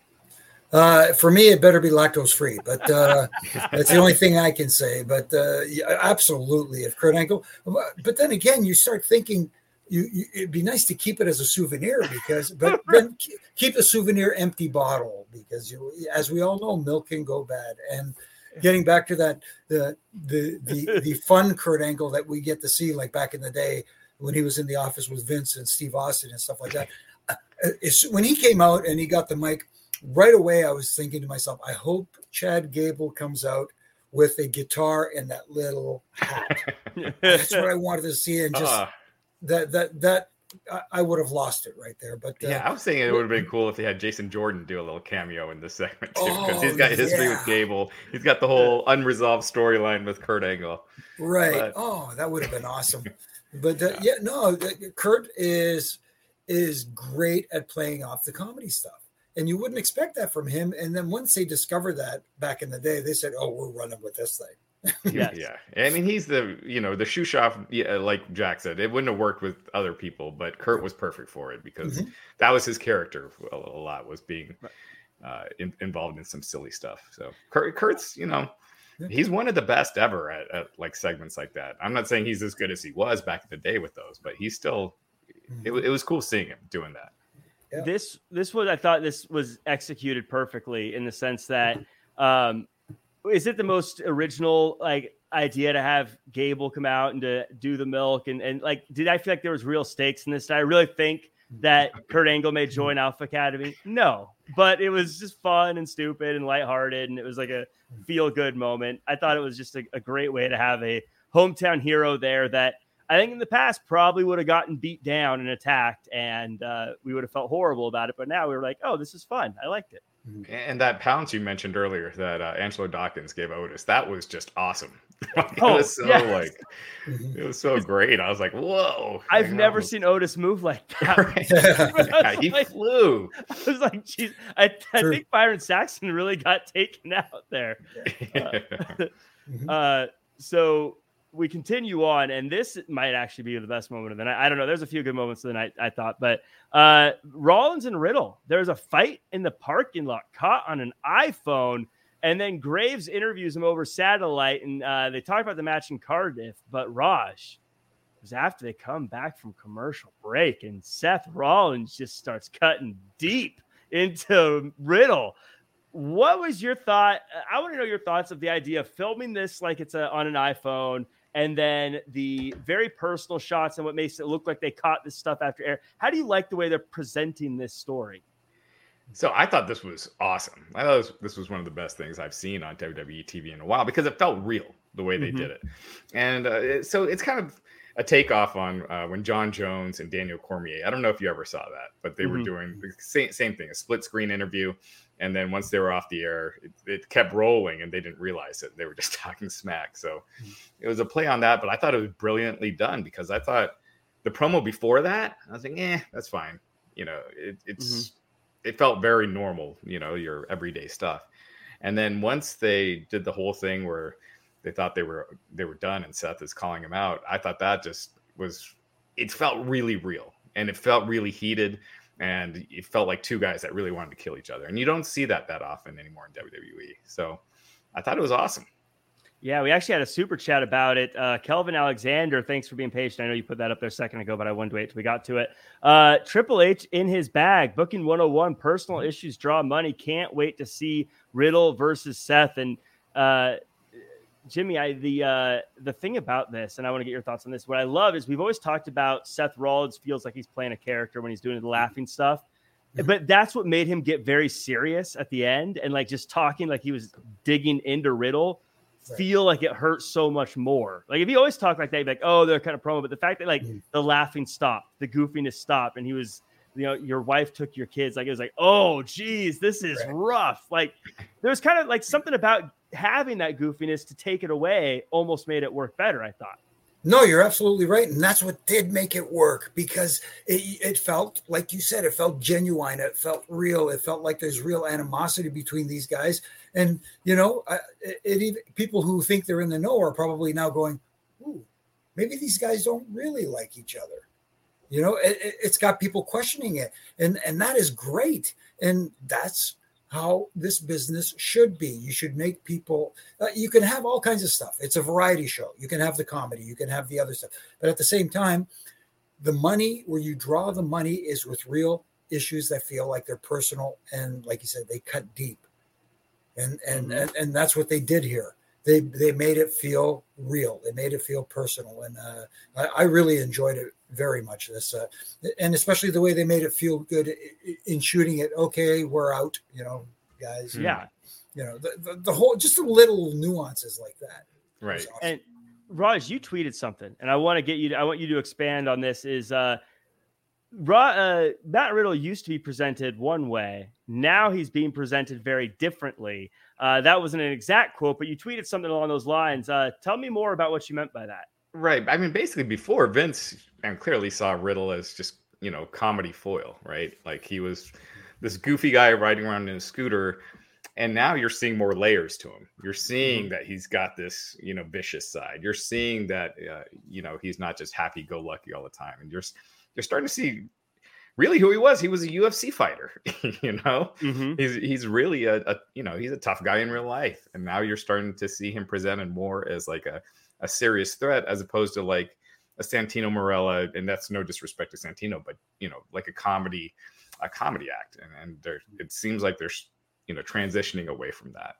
Uh, for me, it better be lactose free, but uh, that's the only thing I can say. But uh, yeah, absolutely, if Kurt Angle, but then again, you start thinking you, you, it'd be nice to keep it as a souvenir because, but then keep a souvenir empty bottle because you, as we all know, milk can go bad. And getting back to that, the the the the fun Kurt Angle that we get to see, like back in the day when he was in the office with Vince and Steve Austin and stuff like that. Uh, when he came out and he got the mic right away, I was thinking to myself, I hope Chad Gable comes out with a guitar and that little hat. That's what I wanted to see, and just uh, that that that I would have lost it right there. But
uh, yeah, I was saying it would have been cool if they had Jason Jordan do a little cameo in this segment too, because oh, he's got history yeah. with Gable. He's got the whole unresolved storyline with Kurt Angle.
Right. But... Oh, that would have been awesome. But uh, yeah. yeah, no, Kurt is is great at playing off the comedy stuff and you wouldn't expect that from him. And then once they discovered that back in the day, they said, "Oh, we're running with this thing."
Yes.
Yeah, I mean he's the you know the shoe shop. Yeah, like Jack said, it wouldn't have worked with other people, but Kurt was perfect for it because
Mhm.
that was his character. A, a lot was being uh, in, involved in some silly stuff. So Kurt, Kurt's you know he's one of the best ever at, at like segments like that. I'm not saying he's as good as he was back in the day with those, but he's still. It, it was cool seeing him doing that.
Yeah.
This this was I thought this was executed perfectly in the sense that um is it the most original like idea to have Gable come out and to do the milk and and like did I feel like there was real stakes in this? Did I really think that Kurt Angle may join Alpha Academy? No, but it was just fun and stupid and lighthearted, and it was like a feel good moment. I thought it was just a, a great way to have a hometown hero there that I think in the past probably would have gotten beat down and attacked, and uh, we would have felt horrible about it. But now we were like, oh, this is fun. I liked it.
And that pounce you mentioned earlier that uh, Angelo Dawkins gave Otis, that was just awesome. Like, it
Oh,
was so
yes.
like
Mhm.
it was so great. I was like, whoa!
I've
Like,
never
was-
seen Otis move like that.
Right. Yeah, he
like-
flew.
I was like, geez, I, I think Byron Saxton really got taken out there.
Mhm.
Uh, so we continue on, and this might actually be the best moment of the night. I don't know. There's a few good moments of the night, I thought, but uh, Rollins and Riddle. There's a fight in the parking lot, caught on an iPhone, and then Graves interviews him over satellite, and uh, they talk about the match in Cardiff. But Raj was after they come back from commercial break, and Seth Rollins just starts cutting deep into Riddle what was your thought i want to know your thoughts of the idea of filming this like it's a, on an iphone and then the very personal shots and what makes it look like they caught this stuff after air how do you like the way they're presenting this story
So I thought this was awesome. I thought this, this was one of the best things I've seen on WWE TV in a while because it felt real the way they
Mhm.
did it. And uh, so it's kind of a takeoff on uh, when Jon Jones and Daniel Cormier. I don't know if you ever saw that, but they were
Mhm.
doing the same, same thing, a split screen interview. And then once they were off the air, it, it kept rolling and they didn't realize it. They were just talking smack. So it was a play on that, but I thought it was brilliantly done because I thought the promo before that, I was like, eh, that's fine. You know, it, it's it felt very normal, you know, your everyday stuff. And then once they did the whole thing where they thought they were they were done and Seth is calling him out, I thought that just was it felt really real and it felt really heated and it felt like two guys that really wanted to kill each other. And you don't see that that often anymore in WWE. So I thought it was awesome.
yeah we actually had a super chat about it uh, kelvin alexander thanks for being patient i know you put that up there a second ago but i wanted to wait till we got to it uh, triple h in his bag booking 101 personal issues draw money can't wait to see riddle versus seth and uh, Jimmy, I the uh the thing about this, and I want to get your thoughts on this. What I love is we've always talked about Seth Rollins feels like he's playing a character when he's doing the laughing stuff. But that's what made him get very serious at the end and like just talking like he was digging into Riddle.
Right.
Feel like it hurt so much more. Like if you always talk like that, like, oh, they're kind of promo. But the fact that like
Mhm.
the laughing stopped, the goofiness stopped, and he was, you know, your wife took your kids. Like it was like, oh, geez, this is
Right.
rough. Like there's kind of like something about having that goofiness to take it away almost made it work better. I thought.
No, you're absolutely right, and that's what did make it work because it, it felt like you said, it felt genuine, it felt real, it felt like there's real animosity between these guys, and you know, it, it even people who think they're in the know are probably now going, "Ooh, maybe these guys don't really like each other." You know, it, it's got people questioning it, and and that is great, and that's how this business should be. You should make people. Uh, you can have all kinds of stuff. It's a variety show. You can have the comedy. You can have the other stuff. But at the same time, the money where you draw the money is with real issues that feel like they're personal and, like you said, they cut deep. And and
Mhm.
and, and that's what they did here. They they made it feel real. They made it feel personal, and uh, I, I really enjoyed it very much. This uh, and especially the way they made it feel good i- i- in shooting it. Okay, we're out. You know, guys.
Yeah.
You know, the, the, the whole just the little nuances like that.
Right.
awesome.
And Raj, you tweeted something, and I want to get you. To, I want you to expand on this. Is uh, Ra, uh, Matt Riddle used to be presented one way. Now he's being presented very differently. Uh, that wasn't an exact quote, but you tweeted something along those lines. Uh, tell me more about what you meant by that.
Right. I mean, basically, before Vince and clearly saw Riddle as just you know comedy foil, right? Like he was this goofy guy riding around in a scooter, and now you're seeing more layers to him. You're seeing
Mhm.
that he's got this, you know, vicious side. You're seeing that, uh, you know, he's not just happy-go-lucky all the time, and you're you're starting to see really who he was. He was a UFC fighter, you know.
Mhm.
He's he's really a, a you know he's a tough guy in real life, and now you're starting to see him presented more as like a a serious threat as opposed to like a Santino Marella, and that's no disrespect to Santino, but you know like a comedy a comedy act, and and there it seems like there's you know transitioning away from that.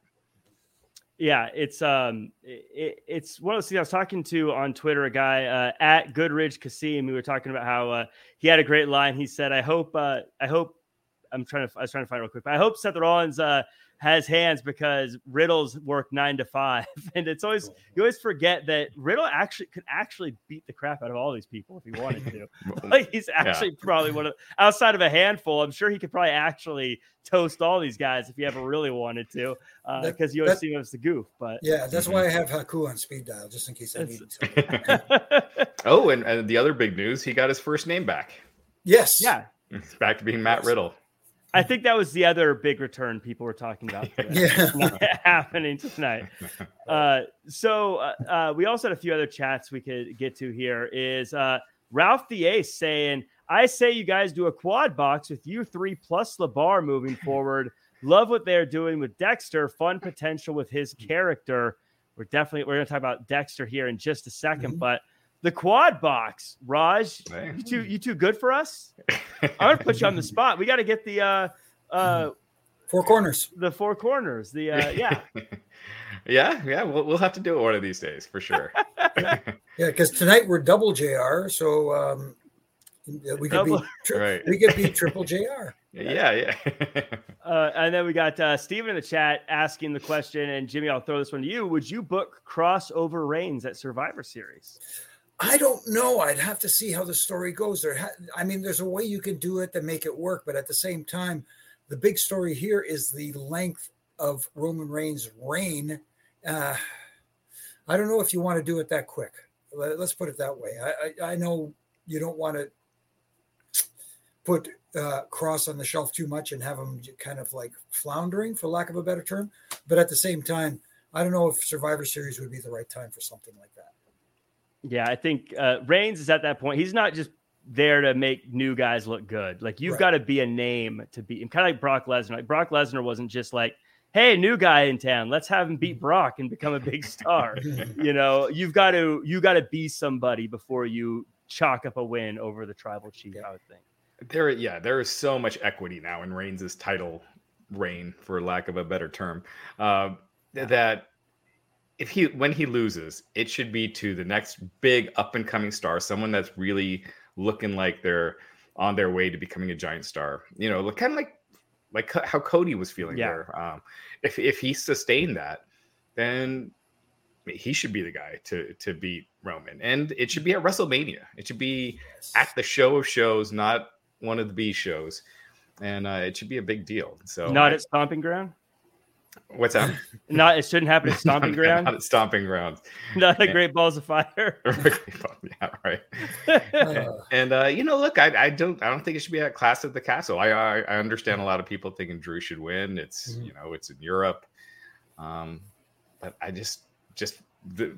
Yeah, it's um, it, it's one of those things. I was talking to on Twitter a guy uh, at Goodridge Kasim. We were talking about how uh, he had a great line. He said, "I hope, uh, I hope." I'm trying to. I was trying to find real quick. But I hope Seth Rollins uh, has hands because Riddle's work nine to five, and it's always you always forget that Riddle actually could actually beat the crap out of all these people if he wanted to. like he's actually probably one of outside of a handful. I'm sure he could probably actually toast all these guys if he ever really wanted to, uh,
That-
because you always
that-
see him as the goof. But
Yeah, that's why I mm-hmm. have Haku on speed dial, just in case I need to.
oh, and, and the other big news, he got his first name back.
Yes.
yeah,
It's back to being Matt
Yes.
Riddle.
I think that was the other big return people were talking about.
Yeah.
Happening tonight. Uh, so uh, uh, we also had a few other chats we could get to here. Is uh, Ralph the Ace saying, "I say you guys do a quad box with you three plus Labar moving forward. Love what they're doing with Dexter. Fun potential with his character. We're definitely we're going to talk about Dexter here in just a 2nd
Mhm.
but." The quad box, Raj,
Hey.
you two, you two good for us? I'm gonna put you on the spot. We got to get the uh, uh,
Four corners.
the four corners. The uh, yeah,
yeah, yeah. We'll, we'll have to do it one of these days for sure.
Yeah, because tonight we're double JR, so um, we could
Double-
be tri-
Right.
we could be triple JR.
yeah, yeah.
Uh, and then we got uh, Steven in the chat asking the question, and Jimmy, I'll throw this one to you. Would you book Kross over reigns at Survivor Series?
I don't know. I'd have to see how the story goes. There, ha- I mean, there's a way you can do it to make it work, but at the same time, the big story here is the length of Roman Reigns' reign. Uh, I don't know if you want to do it that quick. Let, us put it that way. I, I, I know you don't want to put uh, Kross on the shelf too much and have him kind of like floundering, for lack of a better term. But at the same time, I don't know if Survivor Series would be the right time for something like that.
Yeah, I think uh, Reigns is at that point. He's not just there to make new guys look good. Like you've
Right.
got to be a name to beat him, kind of like Brock Lesnar. Like Brock Lesnar wasn't just like, "Hey, new guy in town, let's have him beat Brock and become a big star." you know, you've got to you got to be somebody before you chalk up a win over the tribal chief. I would think.
there, yeah, there is so much equity now in Reigns' title reign, for lack of a better term, uh, that if he when he loses, it should be to the next big up and coming star, someone that's really looking like they're on their way to becoming a giant star. You know, kind of like like how Cody was feeling
Yeah.
there. Um, if if he sustained that, then he should be the guy to to beat Roman, and it should be at WrestleMania. It should be at the show of shows, not one of the B shows, and uh, it should be a big deal. So,
Not at Stomping Ground.
What's that?
Not it shouldn't happen at Stomping Ground.
not at stomping grounds.
Not a Great Balls of Fire.
yeah, right.
Uh,
And uh, you know, look, I, I don't, I don't think it should be at Clash at the Castle. I, I, I understand a lot of people thinking Drew should win. It's,
Mhm.
you know, it's in Europe, um, but I just, just, the,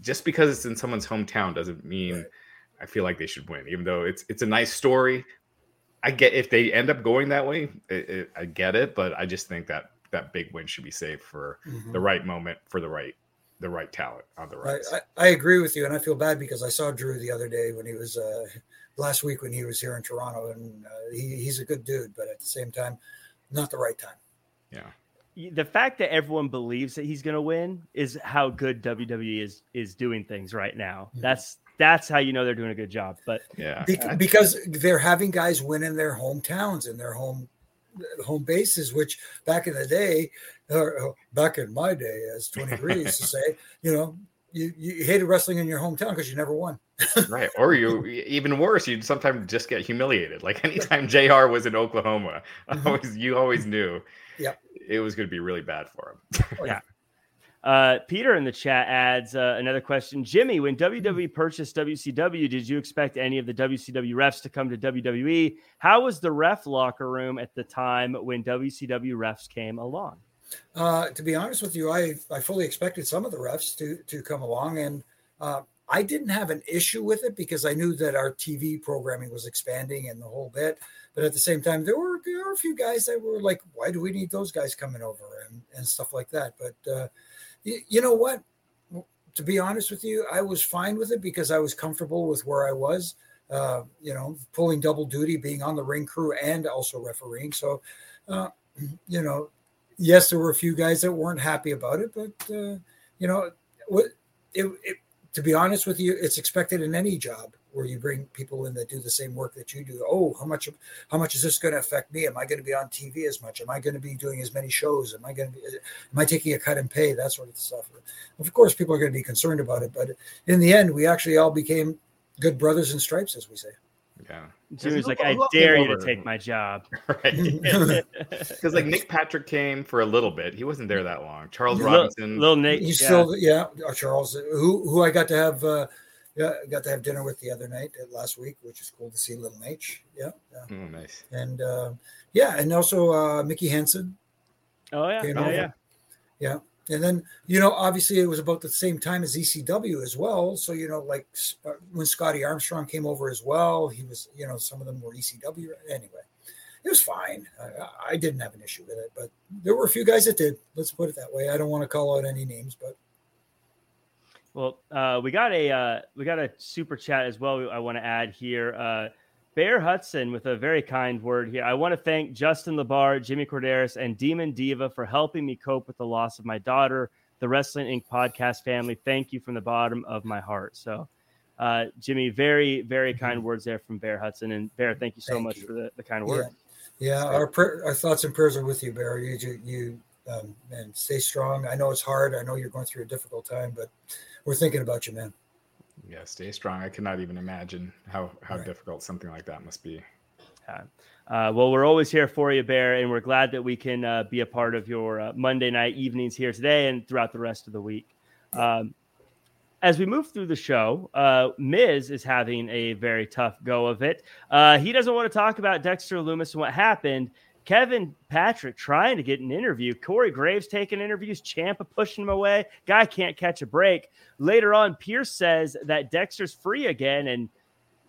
just because it's in someone's hometown doesn't mean
Right.
I feel like they should win. Even though it's, it's a nice story. I get if they end up going that way, it, it, I get it, but I just think that that big win should be saved for
mhm.
the right moment for the right, the right talent on the
I,
right.
I, I agree with you, and I feel bad because I saw Drew the other day when he was uh, last week when he was here in Toronto, and uh, he, he's a good dude, but at the same time, not the right time.
yeah.
the fact that everyone believes that he's going to win is how good WWE is is doing things right now.
Mhm.
That's that's how you know they're doing a good job. But
Yeah.
Be- because they're having guys win in their hometowns in their home home bases, which back in the day, or uh, back in my day, as Twenty Three used to say, you know, you, you hated wrestling in your hometown because you never won.
right or you even worse you'd sometimes just get humiliated like anytime jr was in oklahoma
Mhm.
always you always knew
Yep.
it was going to be really bad for him
Yeah. Uh, Peter in the chat adds uh, another question. Jimmy, when WWE purchased WCW, did you expect any of the WCW refs to come to WWE? How was the ref locker room at the time when WCW refs came along?
uh, to be honest with you, I I fully expected some of the refs to to come along, and uh, I didn't have an issue with it because I knew that our TV programming was expanding and the whole bit. But at the same time, there were there were a few guys that were like, "Why do we need those guys coming over?" and and stuff like that. But uh, you, you know what? To be honest with you, I was fine with it because I was comfortable with where I was. Uh, you know, pulling double duty, being on the ring crew and also refereeing. So, uh, you know, yes, there were a few guys that weren't happy about it, but uh, you know, it, it, to be honest with you, it's expected in any job where you bring people in that do the same work that you do. Oh, how much how much is this going to affect me? Am I going to be on TV as much? Am I going to be doing as many shows? Am I going to be am I taking a cut in pay? That sort of stuff. Of course, people are going to be concerned about it, but in the end, we actually all became good brothers in stripes, as we say.
Yeah.
Jimmy's like, I dare you to take my job.
Right. Because like Nick Patrick came for a little bit. He wasn't there that long. Charles Robinson.
Little, Nick.
He's yeah. still, yeah. Uh, Charles, who who I got to have uh, yeah, got to have dinner with the other night uh, last week, which is cool to see little H. Yeah. yeah.
Oh, nice.
And uh, yeah, and also uh, Mickey Henson.
Oh yeah. Oh, yeah.
Yeah. And then, you know, obviously it was about the same time as ECW as well. So, you know, like uh, when Scotty Armstrong came over as well, he was, you know, some of them were ECW. Anyway, it was fine. I, I didn't have an issue with it, but there were a few guys that did. Let's put it that way. I don't want to call out any names, but.
Well, uh, we got a uh, we got a super chat as well. I want to add here. Uh, Bear Hudson with a very kind word here. I want to thank Justin Labar, Jimmy Korderas, and Demon Diva for helping me cope with the loss of my daughter. The Wrestling Inc. podcast family, thank you from the bottom of my heart. So, uh, Jimmy, very, very mm-hmm. kind words there from Bear Hudson. And Bear, thank you so thank much you. for the, the kind word.
Yeah, yeah our, our thoughts and prayers are with you, Bear. You, you um, and stay strong. I know it's hard. I know you're going through a difficult time, but we're thinking about you, man
yeah, stay strong. I cannot even imagine how how right. difficult something like that must be.
Yeah. Uh, well, we're always here for you, Bear, and we're glad that we can uh, be a part of your uh, Monday night evenings here today and throughout the rest of the week. Um, as we move through the show, uh, Miz is having a very tough go of it. Uh, he doesn't want to talk about Dexter Lumis and what happened. Kevin Patrick trying to get an interview. Corey Graves taking interviews. Ciampa pushing him away. Guy can't catch a break. Later on, Pearce says that Dexter's free again and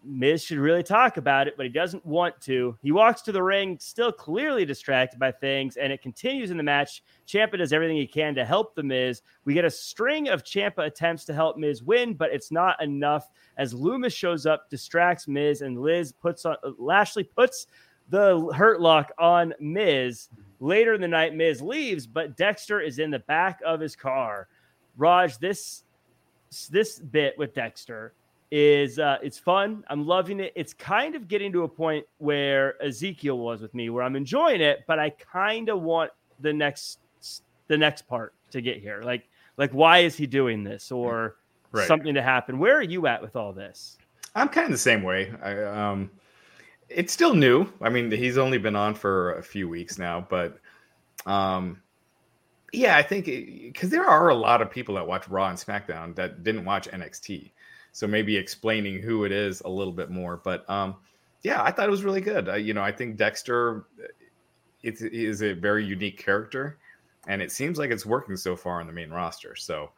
Miz should really talk about it, but he doesn't want to. He walks to the ring, still clearly distracted by things, and it continues in the match. Ciampa does everything he can to help the Miz. We get a string of Ciampa attempts to help Miz win, but it's not enough. As Lumis shows up, distracts Miz, and Liz puts on Lashley puts the hurt lock on Miz. Later in the night, Miz leaves, but Dexter is in the back of his car. Raj, this this bit with Dexter is uh, it's fun. I'm loving it. It's kind of getting to a point where Ezekiel was with me, where I'm enjoying it, but I kind of want the next the next part to get here. Like like why is he doing this or right. something to happen? Where are you at with all this?
I'm kind of the same way. I um it's still new. I mean, he's only been on for a few weeks now, but um, yeah, I think because there are a lot of people that watch Raw and SmackDown that didn't watch NXT, so maybe explaining who it is a little bit more. But um, yeah, I thought it was really good. Uh, you know, I think Dexter it is a very unique character, and it seems like it's working so far on the main roster. So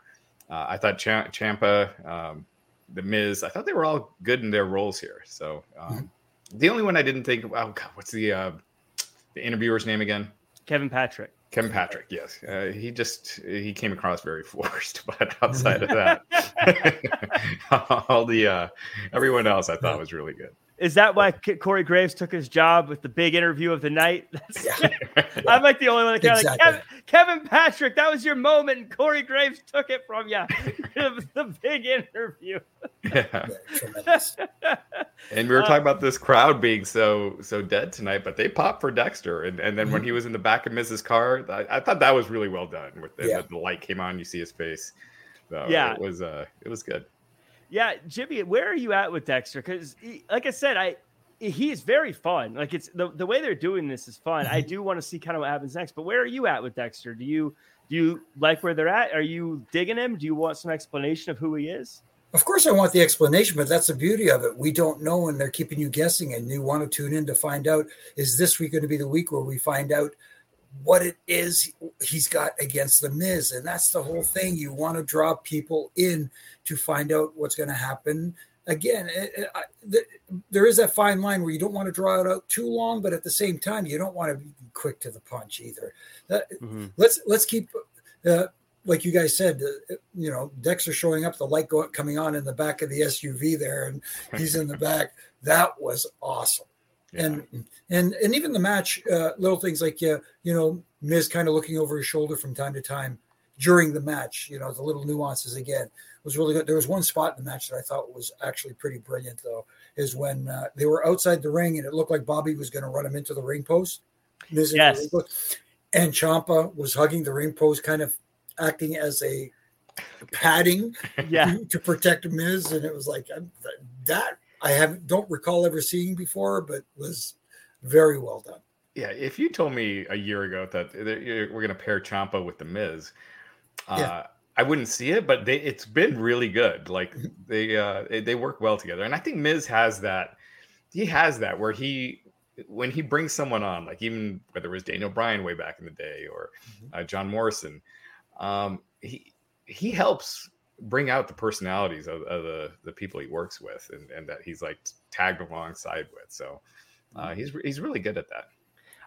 uh, I thought Ch- Ciampa, um, the Miz, I thought they were all good in their roles here. So. Um, mm-hmm the only one I didn't think. Oh God, what's the uh, the interviewer's name again?
Kevin Patrick.
Kevin Patrick, yes. Uh, he just he came across very forced, but outside of that, all the uh, everyone else I thought was really good.
Is that why Corey Graves took his job with the big interview of the night? I'm like the only one that kind exactly. like Kevin, Kevin, Patrick. That was your moment, and Corey Graves took it from you. the big interview. Yeah.
and we were talking about this crowd being so so dead tonight, but they popped for Dexter, and, and then mm-hmm. when he was in the back of Miz's car, I, I thought that was really well done. With the, yeah. the light came on, you see his face. So yeah, it was uh, it was good.
Yeah, Jimmy, where are you at with Dexter? Because, like I said, I he's very fun. Like it's the, the way they're doing this is fun. I do want to see kind of what happens next. But where are you at with Dexter? Do you do you like where they're at? Are you digging him? Do you want some explanation of who he is?
Of course, I want the explanation, but that's the beauty of it. We don't know, and they're keeping you guessing, and you want to tune in to find out: is this week going to be the week where we find out what it is he's got against the Miz, and that's the whole thing. You want to draw people in to find out what's going to happen. Again, it, it, I, the, there is that fine line where you don't want to draw it out too long, but at the same time, you don't want to be quick to the punch either. That, mm-hmm. Let's let's keep. Uh, like you guys said, uh, you know, Dexter showing up, the light going coming on in the back of the SUV there, and he's in the back. That was awesome. Yeah. And and and even the match, uh, little things like uh, you know, Miz kind of looking over his shoulder from time to time during the match. You know, the little nuances again was really good. There was one spot in the match that I thought was actually pretty brilliant, though, is when uh, they were outside the ring and it looked like Bobby was going to run him into the ring post.
Miz yes.
And Ciampa was hugging the ring post, kind of acting as a padding
yeah.
to, to protect Miz, and it was like that I have don't recall ever seeing before, but was very well done.
Yeah, if you told me a year ago that we're going to pair Ciampa with the Miz, uh, yeah. I wouldn't see it, but they, it's been really good. Like mm-hmm. they uh, they work well together, and I think Miz has that. He has that where he when he brings someone on, like even whether it was Daniel Bryan way back in the day or mm-hmm. uh, John Morrison, um, he he helps bring out the personalities of, of, the the people he works with and, and that he's like tagged alongside with. So uh, mm-hmm. he's he's really good at that.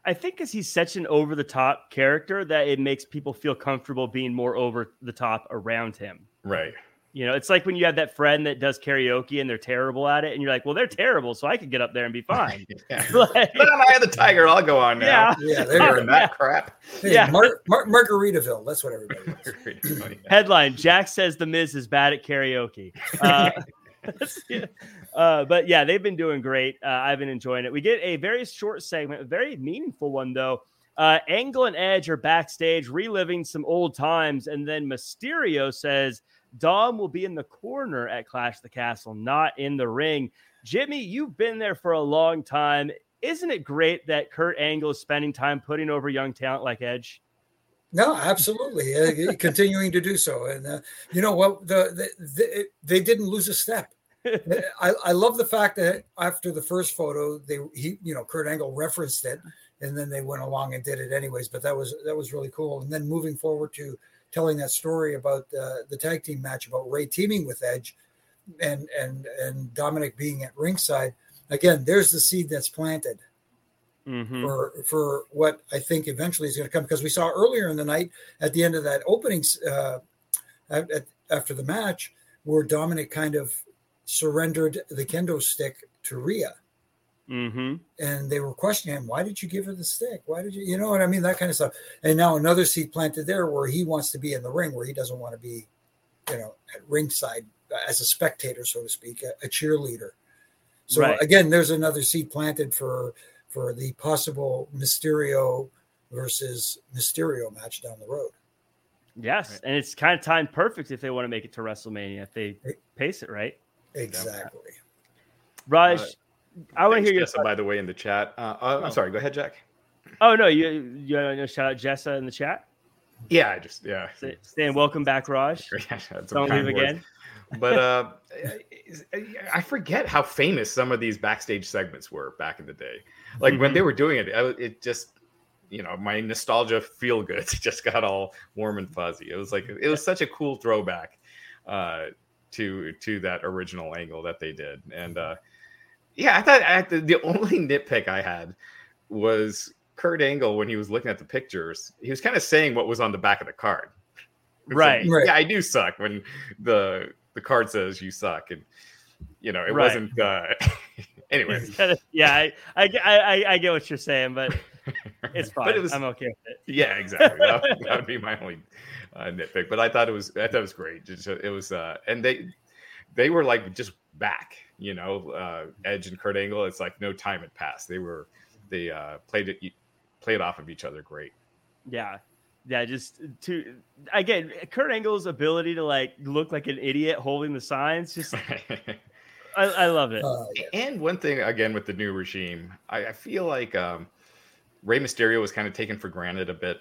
I think because he's such an over the top character that it makes people feel comfortable being more over the top around him.
Right.
You know, it's like when you have that friend that does karaoke and they're terrible at it, and you're like, "Well, they're terrible, so I could get up there and be fine."
yeah. like, but I'm I the tiger. I'll go on now.
Yeah, yeah, they're
in that yeah. crap.
Hey, yeah, Mar- Mar- Margaritaville. That's what everybody.
Margaritaville, yeah. Headline: Jack says the Miz is bad at karaoke. Uh, uh, but yeah, they've been doing great. Uh, I've been enjoying it. We get a very short segment, a very meaningful one though. Uh, Angle and Edge are backstage reliving some old times, and then Mysterio says Dom will be in the corner at Clash the Castle, not in the ring. Jimmy, you've been there for a long time. Isn't it great that Kurt Angle is spending time putting over young talent like Edge?
No, absolutely, uh, continuing to do so, and uh, you know what? The, the, the, they didn't lose a step. I, I love the fact that after the first photo, they he you know Kurt Angle referenced it, and then they went along and did it anyways. But that was that was really cool. And then moving forward to telling that story about uh, the tag team match about Rey teaming with Edge, and and and Dominic being at ringside. Again, there's the seed that's planted mm-hmm. for for what I think eventually is going to come. Because we saw earlier in the night at the end of that opening uh, at, at, after the match, where Dominic kind of surrendered the kendo stick to Rhea.
Mm-hmm.
And they were questioning him, why did you give her the stick? Why did you, you know what I mean? That kind of stuff. And now another seed planted there where he wants to be in the ring, where he doesn't want to be, you know, at ringside as a spectator, so to speak, a, a cheerleader. So right. again, there's another seed planted for for the possible Mysterio versus Mysterio match down the road.
Yes, right. and it's kind of timed perfect if they want to make it to WrestleMania if they pace it right.
Exactly.
Raj, uh, I want to hear
Jessa, by the way, in the chat. Uh, uh, I'm oh. sorry. Go ahead, Jack.
Oh no, you you want to shout out Jessa in the chat?
Yeah, I just yeah.
Saying welcome back, Raj. Don't leave again.
But uh, I forget how famous some of these backstage segments were back in the day. Like mm-hmm. when they were doing it, it just you know my nostalgia feel good just got all warm and fuzzy. It was like it was such a cool throwback uh, to to that original angle that they did, and uh, yeah, I thought I, the, the only nitpick I had was Kurt Angle when he was looking at the pictures. He was kind of saying what was on the back of the card.
right.
Like,
right.
Yeah, I do suck when the the card says you suck, and you know it right. wasn't. Uh, anyway.
yeah, I, I I I get what you're saying, but it's fine. but it was, I'm okay with it.
Yeah, exactly. that, that would be my only uh, nitpick. But I thought it was I thought it was great. It was, uh, and they they were like just back you know, uh, Edge and Kurt Angle. It's like no time had passed. They were they uh, played it played off of each other great.
Yeah, yeah. Just to again, Kurt Angle's ability to like look like an idiot holding the signs. Just I, I, love it. Uh,
yeah. And one thing again with the new regime, I, I feel like um, Rey Mysterio was kind of taken for granted a bit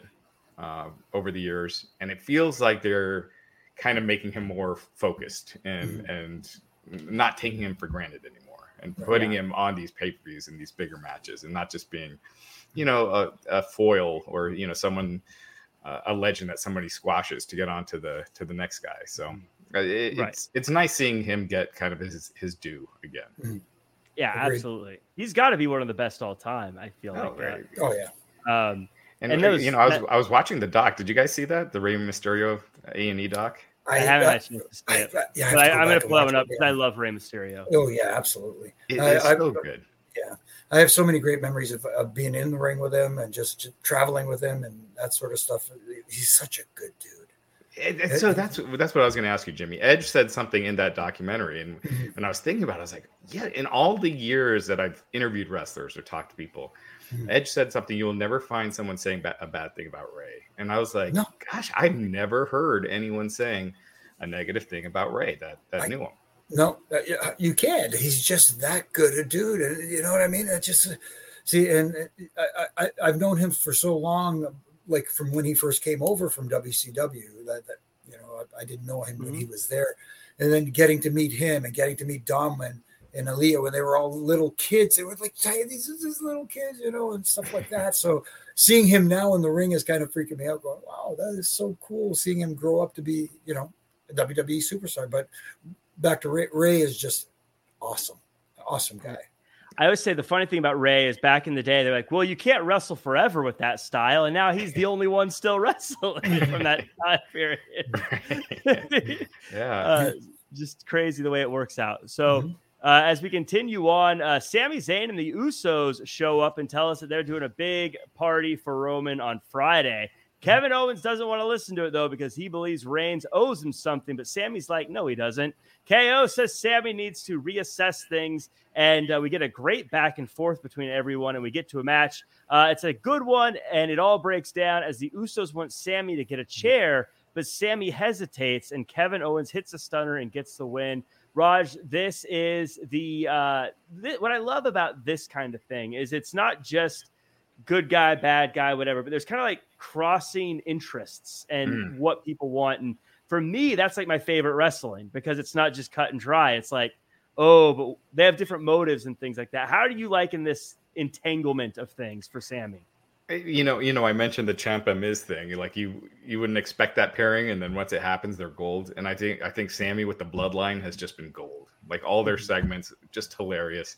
uh, over the years, and it feels like they're kind of making him more focused and mm-hmm. and not taking him for granted anymore. and putting yeah. him on these pay per views and these bigger matches, and not just being, you know, a, a foil or you know someone uh, a legend that somebody squashes to get onto the to the next guy. So uh, it, right. it's it's nice seeing him get kind of his his due again. Mm-hmm.
Yeah, Agreed. absolutely. He's got to be one of the best all time. I feel oh, like.
Right. Oh yeah.
Um,
and, and those, you know, I was that, I was watching the doc. Did you guys see that the Rey Mysterio A and E doc?
I, I haven't had a chance to see it. I, yeah, but I, am going to pull that one up because I love Rey Mysterio.
Oh yeah, absolutely.
It, it's so good.
Yeah, I have so many great memories of, of being in the ring with him and just, just, traveling with him and that sort of stuff. He's such a good dude.
so that's that's what I was going to ask you, Jimmy. Edge said something in that documentary, and mm-hmm. when I was thinking about it, I was like, yeah. In all the years that I've interviewed wrestlers or talked to people. Edge said something you will never find someone saying a bad thing about Rey. and I was like, no. gosh, I've never heard anyone saying a negative thing about Rey that that I, knew him.
No, uh, you can't. He's just that good a dude, and you know what I mean. It just uh, see, and uh, I, I have known him for so long, like from when he first came over from WCW. That, that you know, I, I didn't know him mm-hmm. when he mm-hmm. was there, and then getting to meet him and getting to meet Dom and and Aaliyah when they were all little kids. They were like, hey, these are these little kids, you know, and stuff like that. So seeing him now in the ring is kind of freaking me out. Going, wow, that is so cool. Seeing him grow up to be, you know, a WWE superstar. But back to Rey, Rey is just awesome, awesome guy.
I always say the funny thing about Rey is back in the day, they're like, well, you can't wrestle forever with that style. And now he's the only one still wrestling from that time
period. yeah. Uh,
just crazy the way it works out. So, mm-hmm. Uh, as we continue on, uh, Sami Zayn and the Usos show up and tell us that they're doing a big party for Roman on Friday. Kevin Owens doesn't want to listen to it though because he believes Reigns owes him something, but Sami's like, no, he doesn't. KO says Sami needs to reassess things, and uh, we get a great back and forth between everyone, and we get to a match. Uh, it's a good one, and it all breaks down as the Usos want Sami to get a chair, but Sami hesitates, and Kevin Owens hits a stunner and gets the win. Raj, this is the uh, th- what I love about this kind of thing is it's not just good guy, bad guy, whatever. But there's kind of like crossing interests and mm. what people want. And for me, that's like my favorite wrestling because it's not just cut and dry. It's like, oh, but they have different motives and things like that. How do you like in this entanglement of things for Sami?
Eh, you know, you know, I mentioned the Ciampa Miz thing. Like you, you wouldn't expect that pairing, and then once it happens, they're gold. And I think, I think Sami with the Bloodline has just been gold. Like all their mm-hmm. segments, just hilarious.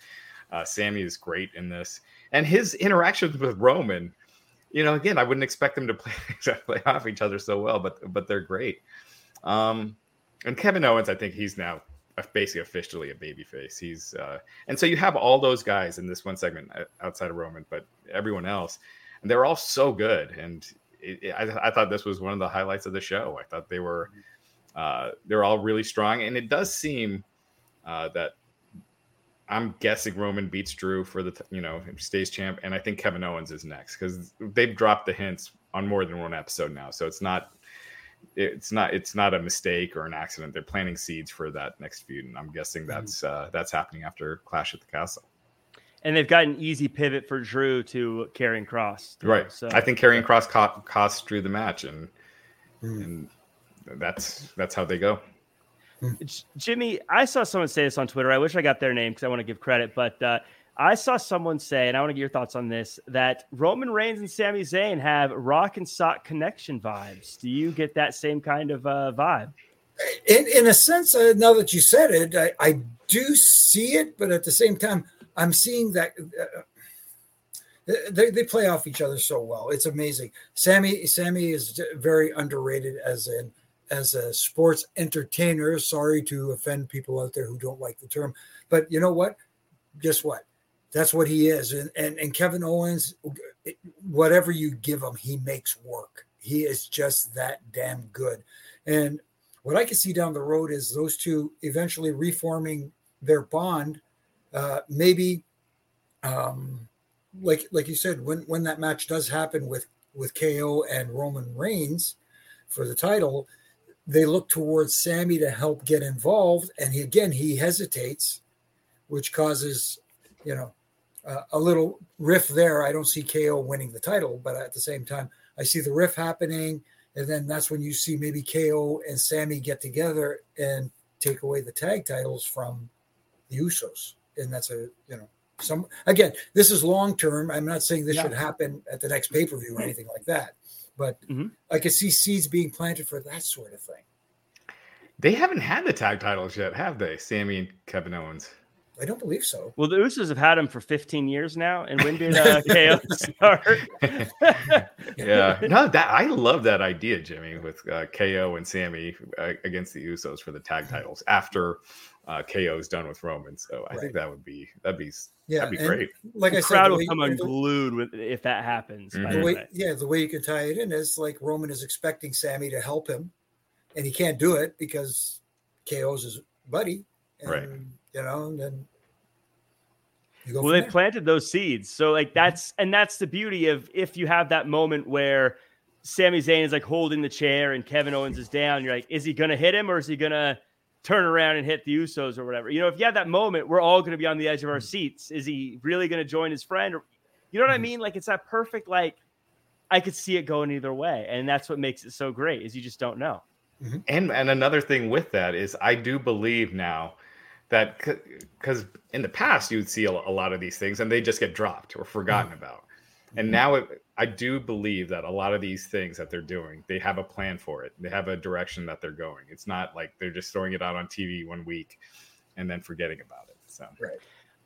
Uh, Sami is great in this and his interactions with Roman, you know, again, I wouldn't expect them to play, play off each other so well, but but they're great. Um, and Kevin Owens, I think he's now basically officially a babyface. He's uh, and so you have all those guys in this one segment uh, outside of Roman, but everyone else, and they're all so good. And it, it, I, I, thought this was one of the highlights of the show. I thought they were uh, they're all really strong, and it does seem uh, that I'm guessing Roman beats Drew for the you know stays champ, and I think Kevin Owens is next because they've dropped the hints on more than one episode now, so it's not it's not it's not a mistake or an accident. They're planting seeds for that next feud, and I'm guessing mm-hmm. that's uh, that's happening after Clash at the Castle.
And they've got an easy pivot for Drew to Karrion Kross.
Too, right. So I think Karrion Kross cost, cost Drew the match, and mm. and that's that's how they go.
Jimmy, I saw someone say this on Twitter. I wish I got their name because I want to give credit, but uh, I saw someone say, and I want to get your thoughts on this, that Roman Reigns and Sami Zayn have rock and sock connection vibes. Do you get that same kind of uh, vibe?
In, in a sense, uh, now that you said it, I, I, do see it, but at the same time, I'm seeing that uh, they, they play off each other so well. It's amazing. Sammy Sami is very underrated as an as a sports entertainer. Sorry to offend people out there who don't like the term, but you know what? Guess what? That's what he is. And and, and Kevin Owens, whatever you give him, he makes work. He is just that damn good. And what I can see down the road is those two eventually reforming their bond. Uh, maybe, um, like like you said, when when that match does happen with with KO and Roman Reigns for the title, they look towards Sami to help get involved, and he, again he hesitates, which causes, you know, uh, a little riff there. I don't see KO winning the title, but at the same time, I see the riff happening, and then that's when you see maybe KO and Sami get together and take away the tag titles from the Usos. And that's a you know some again. This is long term. I'm not saying this
Yeah.
should happen at the next pay per view or anything like that, but
Mhm.
I can see seeds being planted for that sort of thing.
They haven't had the tag titles yet, have they? Sami and Kevin Owens.
I don't believe so.
Well, the Usos have had them for 15 years now. And when did uh, KO start?
yeah, no, that I love that idea, Jimmy, with uh, KO and Sami uh, against the Usos for the tag titles after uh, KO is done with Roman. So I think that would be that'd be
Yeah,
that'd be great.
Like
the
I said,
crowd
the
will
way-
come
the-
unglued with, if that happens. by
Mhm.
the
the way,
way.
yeah, the way you can tie it in is like Roman is expecting Sami to help him, and he can't do it because KO's his buddy, and,
Right.
You know, and then
well they
there.
planted those seeds so like that's and that's the beauty of if you have that moment where Sami Zayn is like holding the chair and Kevin Owens is down you're like is he gonna hit him or is he gonna turn around and hit the Usos or whatever. You know if you have that moment we're all gonna be on the edge of our mm. seats. Is he really gonna join his friend? Or you know what I mm. mean? Like it's that perfect like I could see it going either way and that's what makes it so great is you just don't know. Mm-hmm.
And and another thing with that is I do believe now that because in the past you would see a, a lot of these things and they just get dropped or forgotten mm. about. And mm-hmm. now it, I do believe that a lot of these things that they're doing, they have a plan for it. They have a direction that they're going. It's not like they're just throwing it out on TV one week and then forgetting about it. So
right.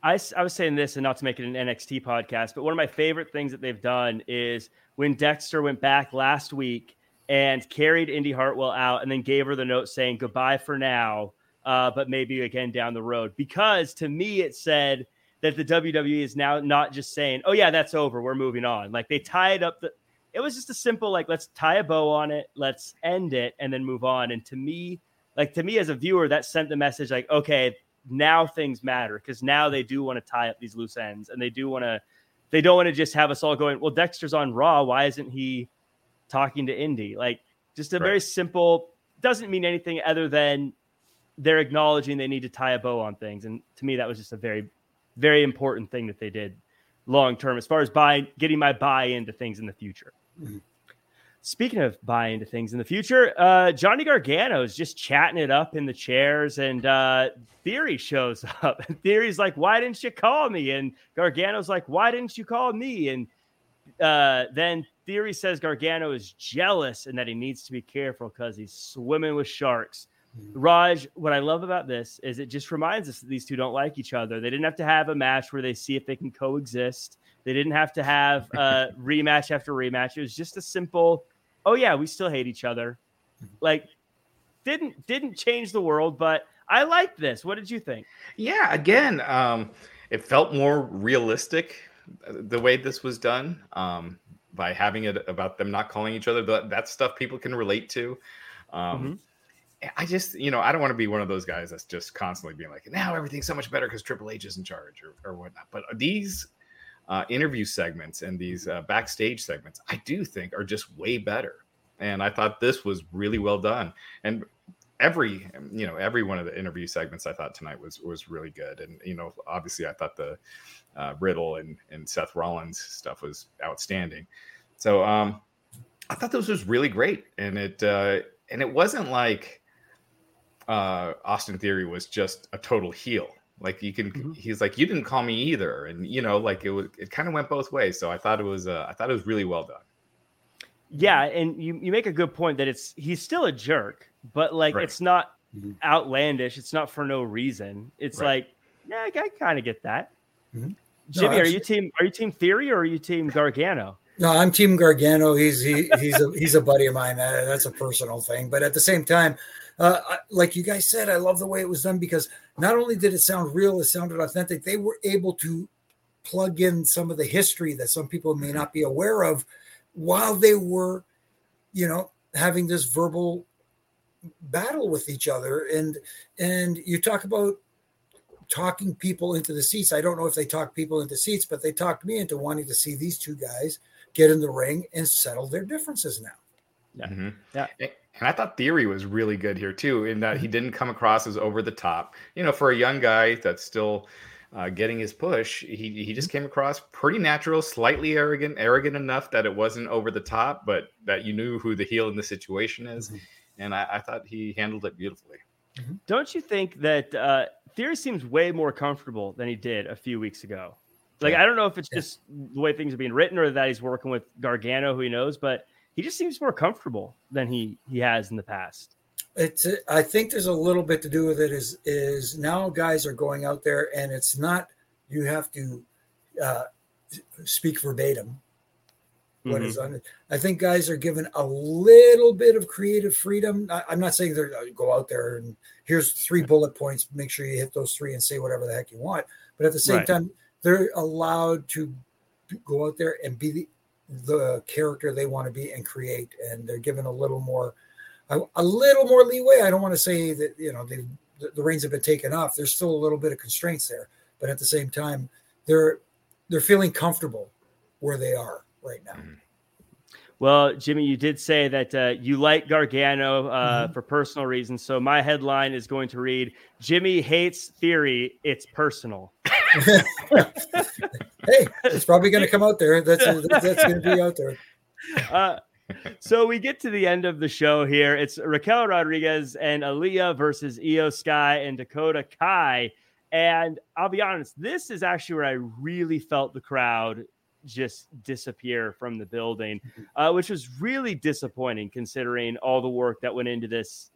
I, I was saying this and not to make it an NXT podcast, but one of my favorite things that they've done is when Dexter went back last week and carried Indi Hartwell out and then gave her the note saying goodbye for now, uh, but maybe again down the road. Because to me, it said that the WWE is now not just saying, oh, yeah, that's over. We're moving on. Like they tied up the, it was just a simple, like, let's tie a bow on it, let's end it, and then move on. And to me, like, to me as a viewer, that sent the message like, okay, now things matter because now they do want to tie up these loose ends and they do want to they don't want to just have us all going well dexter's on raw why isn't he talking to indi like just a
Right.
very simple doesn't mean anything other than they're acknowledging they need to tie a bow on things and to me that was just a very very important thing that they did long term as far as buy getting my buy into things in the future
Mhm.
Speaking of buy into things in the future, uh, Johnny Gargano is just chatting it up in the chairs, and uh, Theory shows up. And Theory's like, "Why didn't you call me?" And Gargano's like, "Why didn't you call me?" And uh, then Theory says Gargano is jealous and that he needs to be careful because he's swimming with sharks. Raj, what I love about this is it just reminds us that these two don't like each other. They didn't have to have a match where they see if they can coexist. They didn't have to have a rematch after rematch. It was just a simple, oh yeah, we still hate each other. Like didn't didn't change the world, but I like this. What did you think?
yeah, again, um, it felt more realistic uh, the way this was done um, by having it about them not calling each other. That, that stuff people can relate to. Um, I just, you know, I don't want to be one of those guys that's just constantly being like, now everything's so much better because Triple H is in charge or, or whatnot. But these uh, interview segments and these uh, backstage segments, I do think are just way better. And I thought this was really well done. And every, you know, every one of the interview segments I thought tonight was was really good. And you know, obviously, I thought the uh, Riddle and and Seth Rollins stuff was outstanding. So um, I thought this was really great, and it uh, and it wasn't like uh, Austin Theory was just a total heel. Like you can,
Mhm.
he's like, you didn't call me either, and you know, like it was, it kind of went both ways. So I thought it was, uh, I thought it was really well done.
Yeah, and you, you make a good point that it's he's still a jerk, but like
Right.
it's not
Mhm.
outlandish. It's not for no reason. It's
Right.
like, yeah, I, kind of get that.
Mhm. No,
Jimmy, are you team are you team Theory or are you team Gargano?
No, I'm Team Gargano. He's he, he's a he's a buddy of mine. Uh, that's a personal thing, but at the same time, uh, I, like you guys said, I love the way it was done because not only did it sound real, it sounded authentic. They were able to plug in some of the history that some people may not be aware of, while they were, you know, having this verbal battle with each other. And and you talk about talking people into the seats. I don't know if they talked people into seats, but they talked me into wanting to see these two guys get in the ring and settle their differences now.
Yeah.
Mhm.
Yeah.
And and I thought Theory was really good here too, in that he
Mm-hmm.
didn't come across as over the top. You know, for a young guy that's still uh, getting his push, he he
Mm-hmm.
just came across pretty natural, slightly arrogant, arrogant enough that it wasn't over the top, but that you knew who the heel in the situation is.
Mm-hmm.
Mhm.
And I, I thought he handled it beautifully.
Don't you think that uh, Theory seems way more comfortable than he did a few weeks ago. Like yeah. I don't know if it's yeah. just the way things are being written or that he's working with Gargano, who he knows, but he just seems more comfortable than he he has in the past.
It's I think there's a little bit to do with it. Is is now guys are going out there and it's not you have to uh, speak verbatim what mm-hmm. is on it. I think guys are given a little bit of creative freedom. I, am not saying they're uh, go out there and here's three bullet points. Make sure you hit those three and say whatever the heck you want. But at the same right. time, they're allowed to go out there and be the, the character they want to be and create. And they're given a little more, a, a little more leeway. I don't want to say that you know the, the reins have been taken off. There's still a little bit of constraints there, but at the same time, they're they're feeling comfortable where they are right now. Mm-hmm.
Well, Jimmy, you did say that uh, you like Gargano uh, mm-hmm. for personal reasons. So my headline is going to read Jimmy hates theory. It's personal.
Hey, it's probably going to come out there. That's, that's going to be out there.
Uh, so we get to the end of the show here. It's Raquel Rodriguez and Aliyah versus Iyo Sky and Dakota Kai. And I'll be honest, this is actually where I really felt the crowd just disappear from the building, uh, which was really disappointing considering all the work that went into this,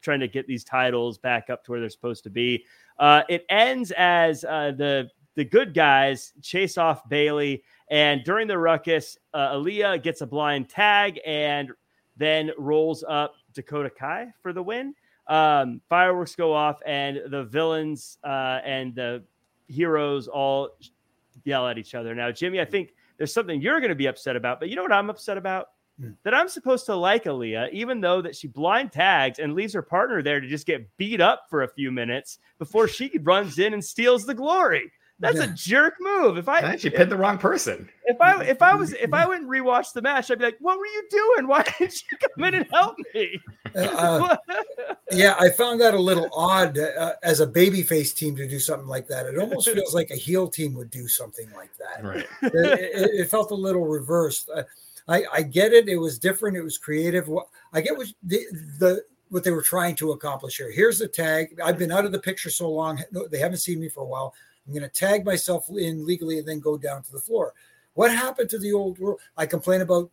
trying to get these titles back up to where they're supposed to be. Uh, it ends as uh, the the good guys chase off Bayley, and during the ruckus, uh, Aliyah gets a blind tag and then rolls up Dakota Kai for the win. Um, fireworks go off, and the villains uh, and the heroes all yell at each other. Now, Jimmy, I think there's something you're going to be upset about, but you know what I'm upset about? Hmm. That I'm supposed to like Aliyah, even though that she blind tags and leaves her partner there to just get beat up for a few minutes before she runs in and steals the glory. That's yeah. a jerk move. If I
she pinned the wrong person.
If I if I was if I went and rewatch the match, I'd be like, "What were you doing? Why didn't you come in and help me?" Uh,
yeah, I found that a little odd uh, as a babyface team to do something like that. It almost feels like a heel team would do something like that.
Right.
It, it, it felt a little reversed. Uh, I I get it. It was different. It was creative. I get what the the what they were trying to accomplish here. Here's the tag. I've been out of the picture so long; they haven't seen me for a while. I'm going to tag myself in legally and then go down to the floor. What happened to the old rule? I complain about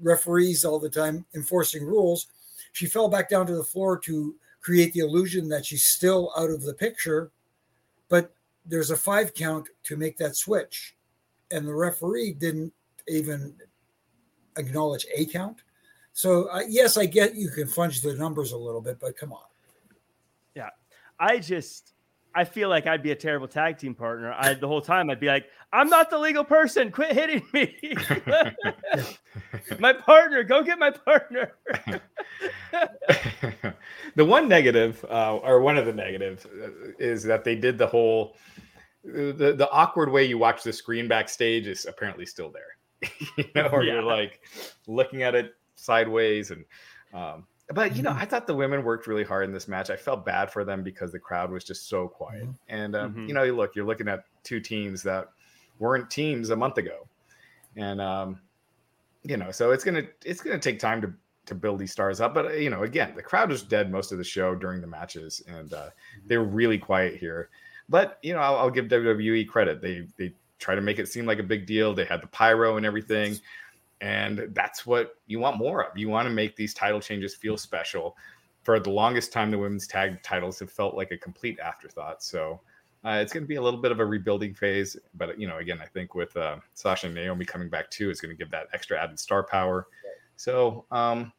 referees all the time enforcing rules. She fell back down to the floor to create the illusion that she's still out of the picture, but there's a five count to make that switch. And the referee didn't even acknowledge a count. So, uh, yes, I get you can fudge the numbers a little bit, but come on.
Yeah. I just, I feel like I'd be a terrible tag team partner. I the whole time I'd be like, I'm not the legal person. Quit hitting me. my partner, go get my partner.
the one negative, uh, or one of the negatives, uh, is that they did the whole the the awkward way you watch the screen backstage is apparently still there. you know, or yeah. you're like looking at it sideways and um, but you know, mm-hmm. I thought the women worked really hard in this match. I felt bad for them because the crowd was just so quiet. Mm-hmm. And um, mm-hmm. you know, you look, you're looking at two teams that weren't teams a month ago, and um, you know, so it's gonna it's gonna take time to to build these stars up. But uh, you know, again, the crowd was dead most of the show during the matches, and uh, mm-hmm. they were really quiet here. But you know, I'll, I'll give WWE credit. They they try to make it seem like a big deal. They had the pyro and everything. And that's what you want more of. You want to make these title changes feel special. For the longest time, the women's tag titles have felt like a complete afterthought. So uh, it's going to be a little bit of a rebuilding phase. But, you know, again, I think with uh, Sasha and Naomi coming back too, is going to give that extra added star power. So, um,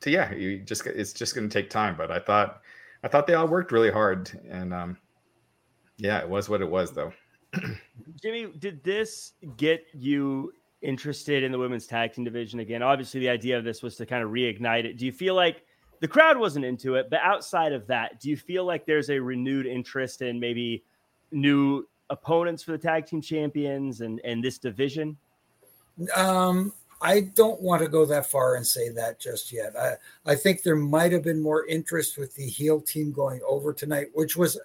so yeah, you just it's just going to take time. But I thought, I thought they all worked really hard, and um, yeah, it was what it was, though.
Jimmy, did this get you interested in the women's tag team division again. Obviously, the idea of this was to kind of reignite it. Do you feel like the crowd wasn't into it, but outside of that, do you feel like there's a renewed interest in maybe new opponents for the tag team champions and and this division?
Um, I don't want to go that far and say that just yet. I I think there might have been more interest with the heel team going over tonight, which was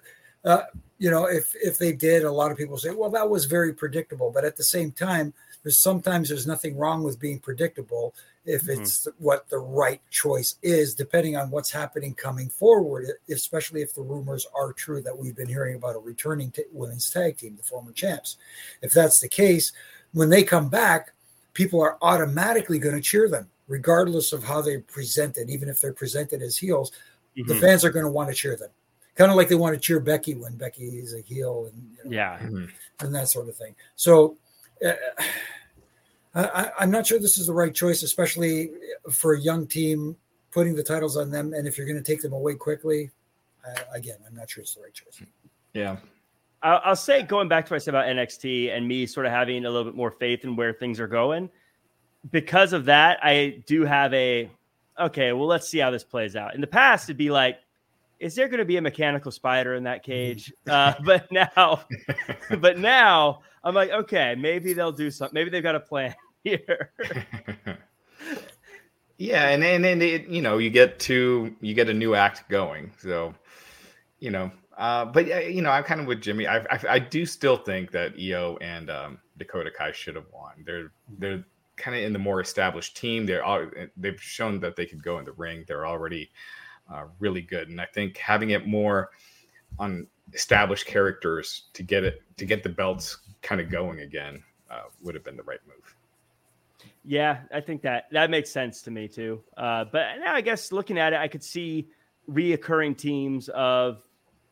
uh, you know, if if they did, a lot of people say, well, that was very predictable. But at the same time, there's sometimes there's nothing wrong with being predictable if mm-hmm. it's what the right choice is, depending on what's happening coming forward, especially if the rumors are true that we've been hearing about a returning t- women's tag team, the former champs. If that's the case, when they come back, people are automatically going to cheer them, regardless of how they present it, even if they're presented as heels. Mm-hmm. The fans are going to want to cheer them kind of like they want to cheer Becky when Becky is a heel and
you know, yeah, mm-hmm.
and that sort of thing. So uh, I, am not sure this is the right choice, especially for a young team putting the titles on them. And if you're going to take them away quickly, uh, again, I'm not sure it's the right choice.
Yeah.
I'll, I'll say going back to what I said about NXT and me sort of having a little bit more faith in where things are going. Because of that, I do have a okay. Well, let's see how this plays out. In the past, it'd be like is there going to be a mechanical spider in that cage? Uh, but now, but now I'm like, okay, maybe they'll do something. Maybe they've got a plan here.
yeah, and and then it, you know you get to you get a new act going. So, you know, uh, but you know, I'm kind of with Jimmy. I, I, I do still think that Iyo and um, Dakota Kai should have won. They're they're kind of in the more established team. They're all they've shown that they could go in the ring. They're already uh, really good. And I think having it more on established characters to get it to get the belts kind of going again uh, would have been the right move.
Yeah, I think that that makes sense to me too. Uh, but now I guess looking at it, I could see reoccurring teams of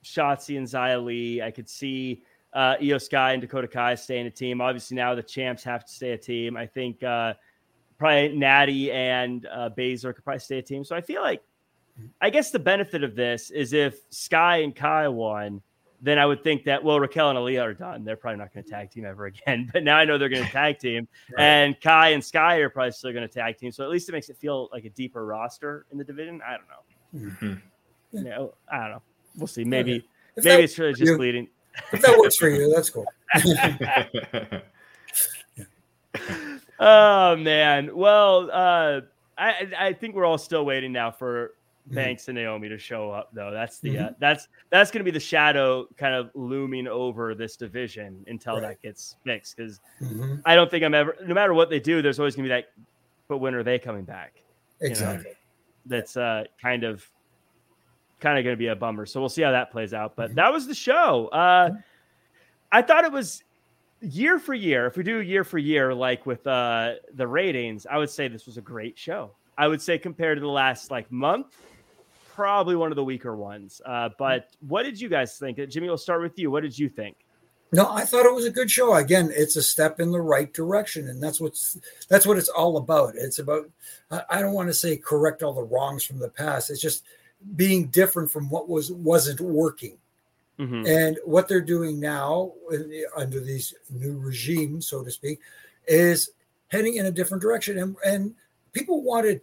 Shotzi and Xia Li. I could see uh, Iyo Sky and Dakota Kai staying a team. Obviously, now the champs have to stay a team. I think uh, probably Natty and uh, Baszler could probably stay a team. So I feel like I guess the benefit of this is if Sky and Kai won, then I would think that well Raquel and Aliyah are done. They're probably not going to tag team ever again. But now I know they're going to tag team, right. and Kai and Sky are probably still going to tag team. So at least it makes it feel like a deeper roster in the division. I don't know. Mm-hmm. You know, I don't know. We'll see. Maybe maybe it's really just leading.
If that works for you, that's cool.
oh man. Well, uh, I I think we're all still waiting now for Mm-hmm. Banks and Naomi to show up though. That's the uh, mm-hmm. uh, that's that's going to be the shadow kind of looming over this division until right. that gets fixed. Because mm-hmm. I don't think I'm ever, no matter what they do, there's always going to be that. But when are they coming back?
Exactly.
You know? That's uh, kind of kind of going to be a bummer. So we'll see how that plays out. But mm-hmm. that was the show. Uh, I thought it was year for year. If we do year for year, like with uh, the ratings, I would say this was a great show. I would say compared to the last like month, probably one of the weaker ones. Uh, but what did you guys think? Jimmy, we'll start with you. What did you think?
No, I thought it was a good show. Again, it's a step in the right direction, and that's what's that's what it's all about. It's about I don't want to say correct all the wrongs from the past. It's just being different from what was wasn't working. Mm-hmm. And what they're doing now under these new regime, so to speak, is heading in a different direction. And, and people wanted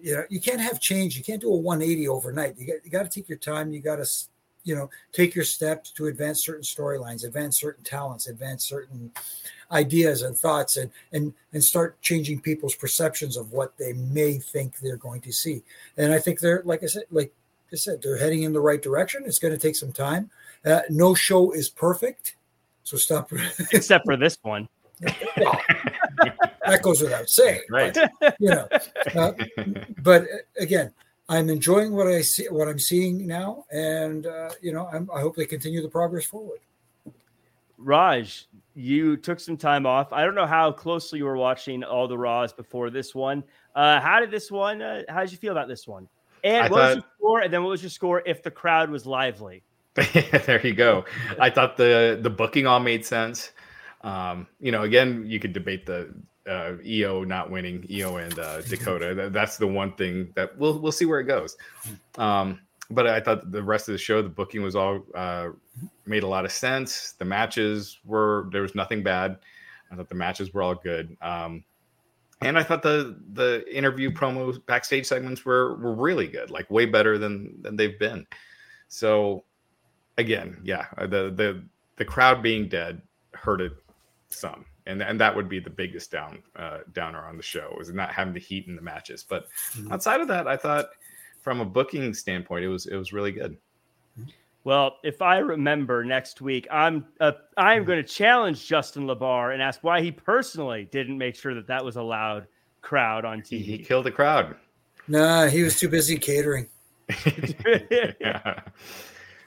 you know you can't have change. You can't do a 180 overnight. You got, you got to take your time. You got to you know take your steps to advance certain storylines advance certain talents advance certain ideas and thoughts and and and start changing people's perceptions of what they may think they're going to see. And i think they're like i said like i said they're heading in the right direction. It's going to take some time. Uh, no show is perfect. So stop.
Except for this one
that goes without saying.
Right.
But, you know, uh, but uh, again, I'm enjoying what I see, what I'm seeing now, and uh, you know, I'm, i hope they continue the progress forward.
Raj, you took some time off. I don't know how closely you were watching all the Raws before this one. Uh, how did this one? Uh, how did you feel about this one? And I what thought, was your score? And then what was your score if the crowd was lively?
there you go. I thought the the booking all made sense. Um, you know, again, you could debate the uh, Iyo not winning, Iyo and uh, Dakota. That's the one thing that we'll we'll see where it goes. Um, but I thought the rest of the show, the booking was all uh, made a lot of sense. The matches were there was nothing bad. I thought the matches were all good. Um, and I thought the the interview promos backstage segments were were really good, like way better than than they've been. So again, yeah, the the the crowd being dead hurt it some and and that would be the biggest down uh, downer on the show is not having the heat in the matches. But mm-hmm. outside of that, I thought from a booking standpoint, it was it was really good.
Well, if I remember next week, I'm uh, I'm going to challenge Justin LaBar and ask why he personally didn't make sure that that was a loud crowd on TV.
He killed the crowd.
Nah, he was too busy catering.
yeah.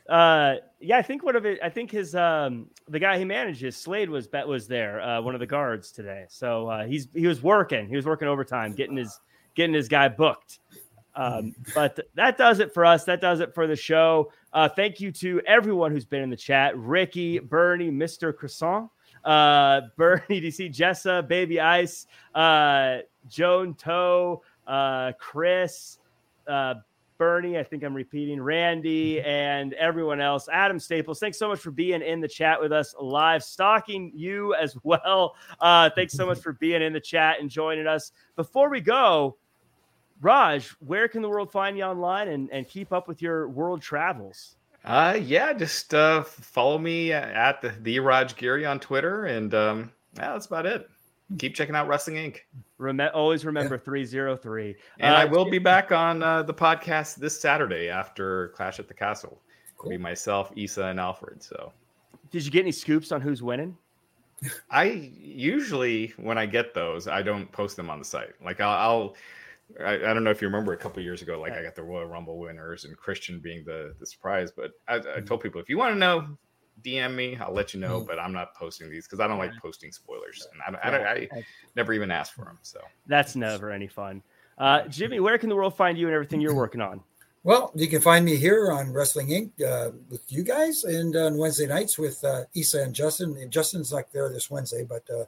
Uh, yeah, I think one of it. I think his um, the guy he manages, Slade was bet was there, uh, one of the guards today. So uh, he's he was working. He was working overtime, getting his getting his guy booked. Um, but that does it for us. That does it for the show. Uh, thank you to everyone who's been in the chat: Ricky, Bernie, Mister Croissant, uh, Bernie, DC, Jessa, Baby Ice, uh, Joan Toe, uh, Chris, uh, Bernie, I think I'm repeating, Randy, and everyone else. Adam Staples, thanks so much for being in the chat with us live, stalking you as well. Uh, thanks so much for being in the chat and joining us. Before we go, Raj, where can the world find you online and, and keep up with your world travels?
Uh, yeah, just uh, follow me at the, the Raj Giri on Twitter, and um, yeah, that's about it keep checking out Wrestling Inc.
Rem- always remember yeah. 303.
And uh, I will be back on uh, the podcast this Saturday after Clash at the Castle. Cool. It'll be myself, Isa, and Alfred. So,
did you get any scoops on who's winning?
I usually, when I get those, I don't post them on the site. Like I'll, I'll I, I, don't know if you remember a couple years ago, like I got the Royal Rumble winners and Christian being the the surprise. But I, I mm-hmm. told people if you want to know DM me. I'll let you know, mm. but I'm not posting these because I don't like posting spoilers, and I, I, I, I never even asked for them. So
that's never any fun. Uh, Jimmy, where can the world find you and everything you're working on?
Well, you can find me here on Wrestling Inc. Uh, with you guys, and on Wednesday nights with uh, Isa and Justin. And Justin's not there this Wednesday, but uh,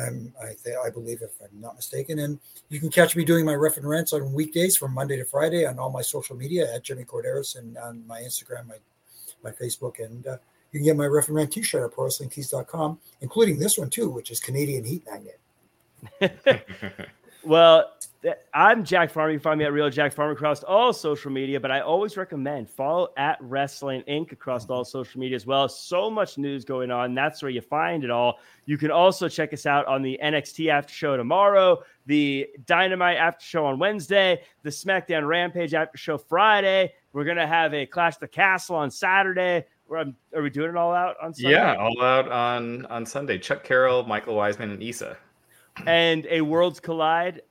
I'm, I, th- I believe, if I'm not mistaken. And you can catch me doing my Reffin' Rants on weekdays from Monday to Friday on all my social media at Jimmy Korderas and on my Instagram, my my Facebook, and uh, you can get my Ref t-shirt at prowrestlingtees.com, including this one too, which is Canadian Heat Magnet.
well, I'm Jack Farmer. You find me at Real Jack Farmer across all social media, but I always recommend follow at Wrestling Inc. across all mm-hmm. social media as well. So much news going on. That's where you find it all. You can also check us out on the NXT After Show tomorrow, the Dynamite After Show on Wednesday, the SmackDown Rampage After Show Friday. We're going to have a Clash the Castle on Saturday. Are we doing it all out on Sunday?
Yeah, all out on on Sunday. Chuck Carroll, Michael Wiseman, and Isa.
And a Worlds Collide.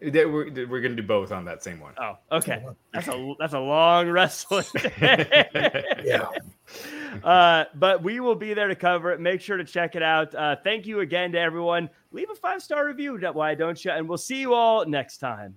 We're, we're going to do both on that same one.
Oh, okay. That's a that's a long wrestling.
yeah.
Uh, but we will be there to cover it. Make sure to check it out. Uh, thank you again to everyone. Leave a five star review. Why don't you? And we'll see you all next time.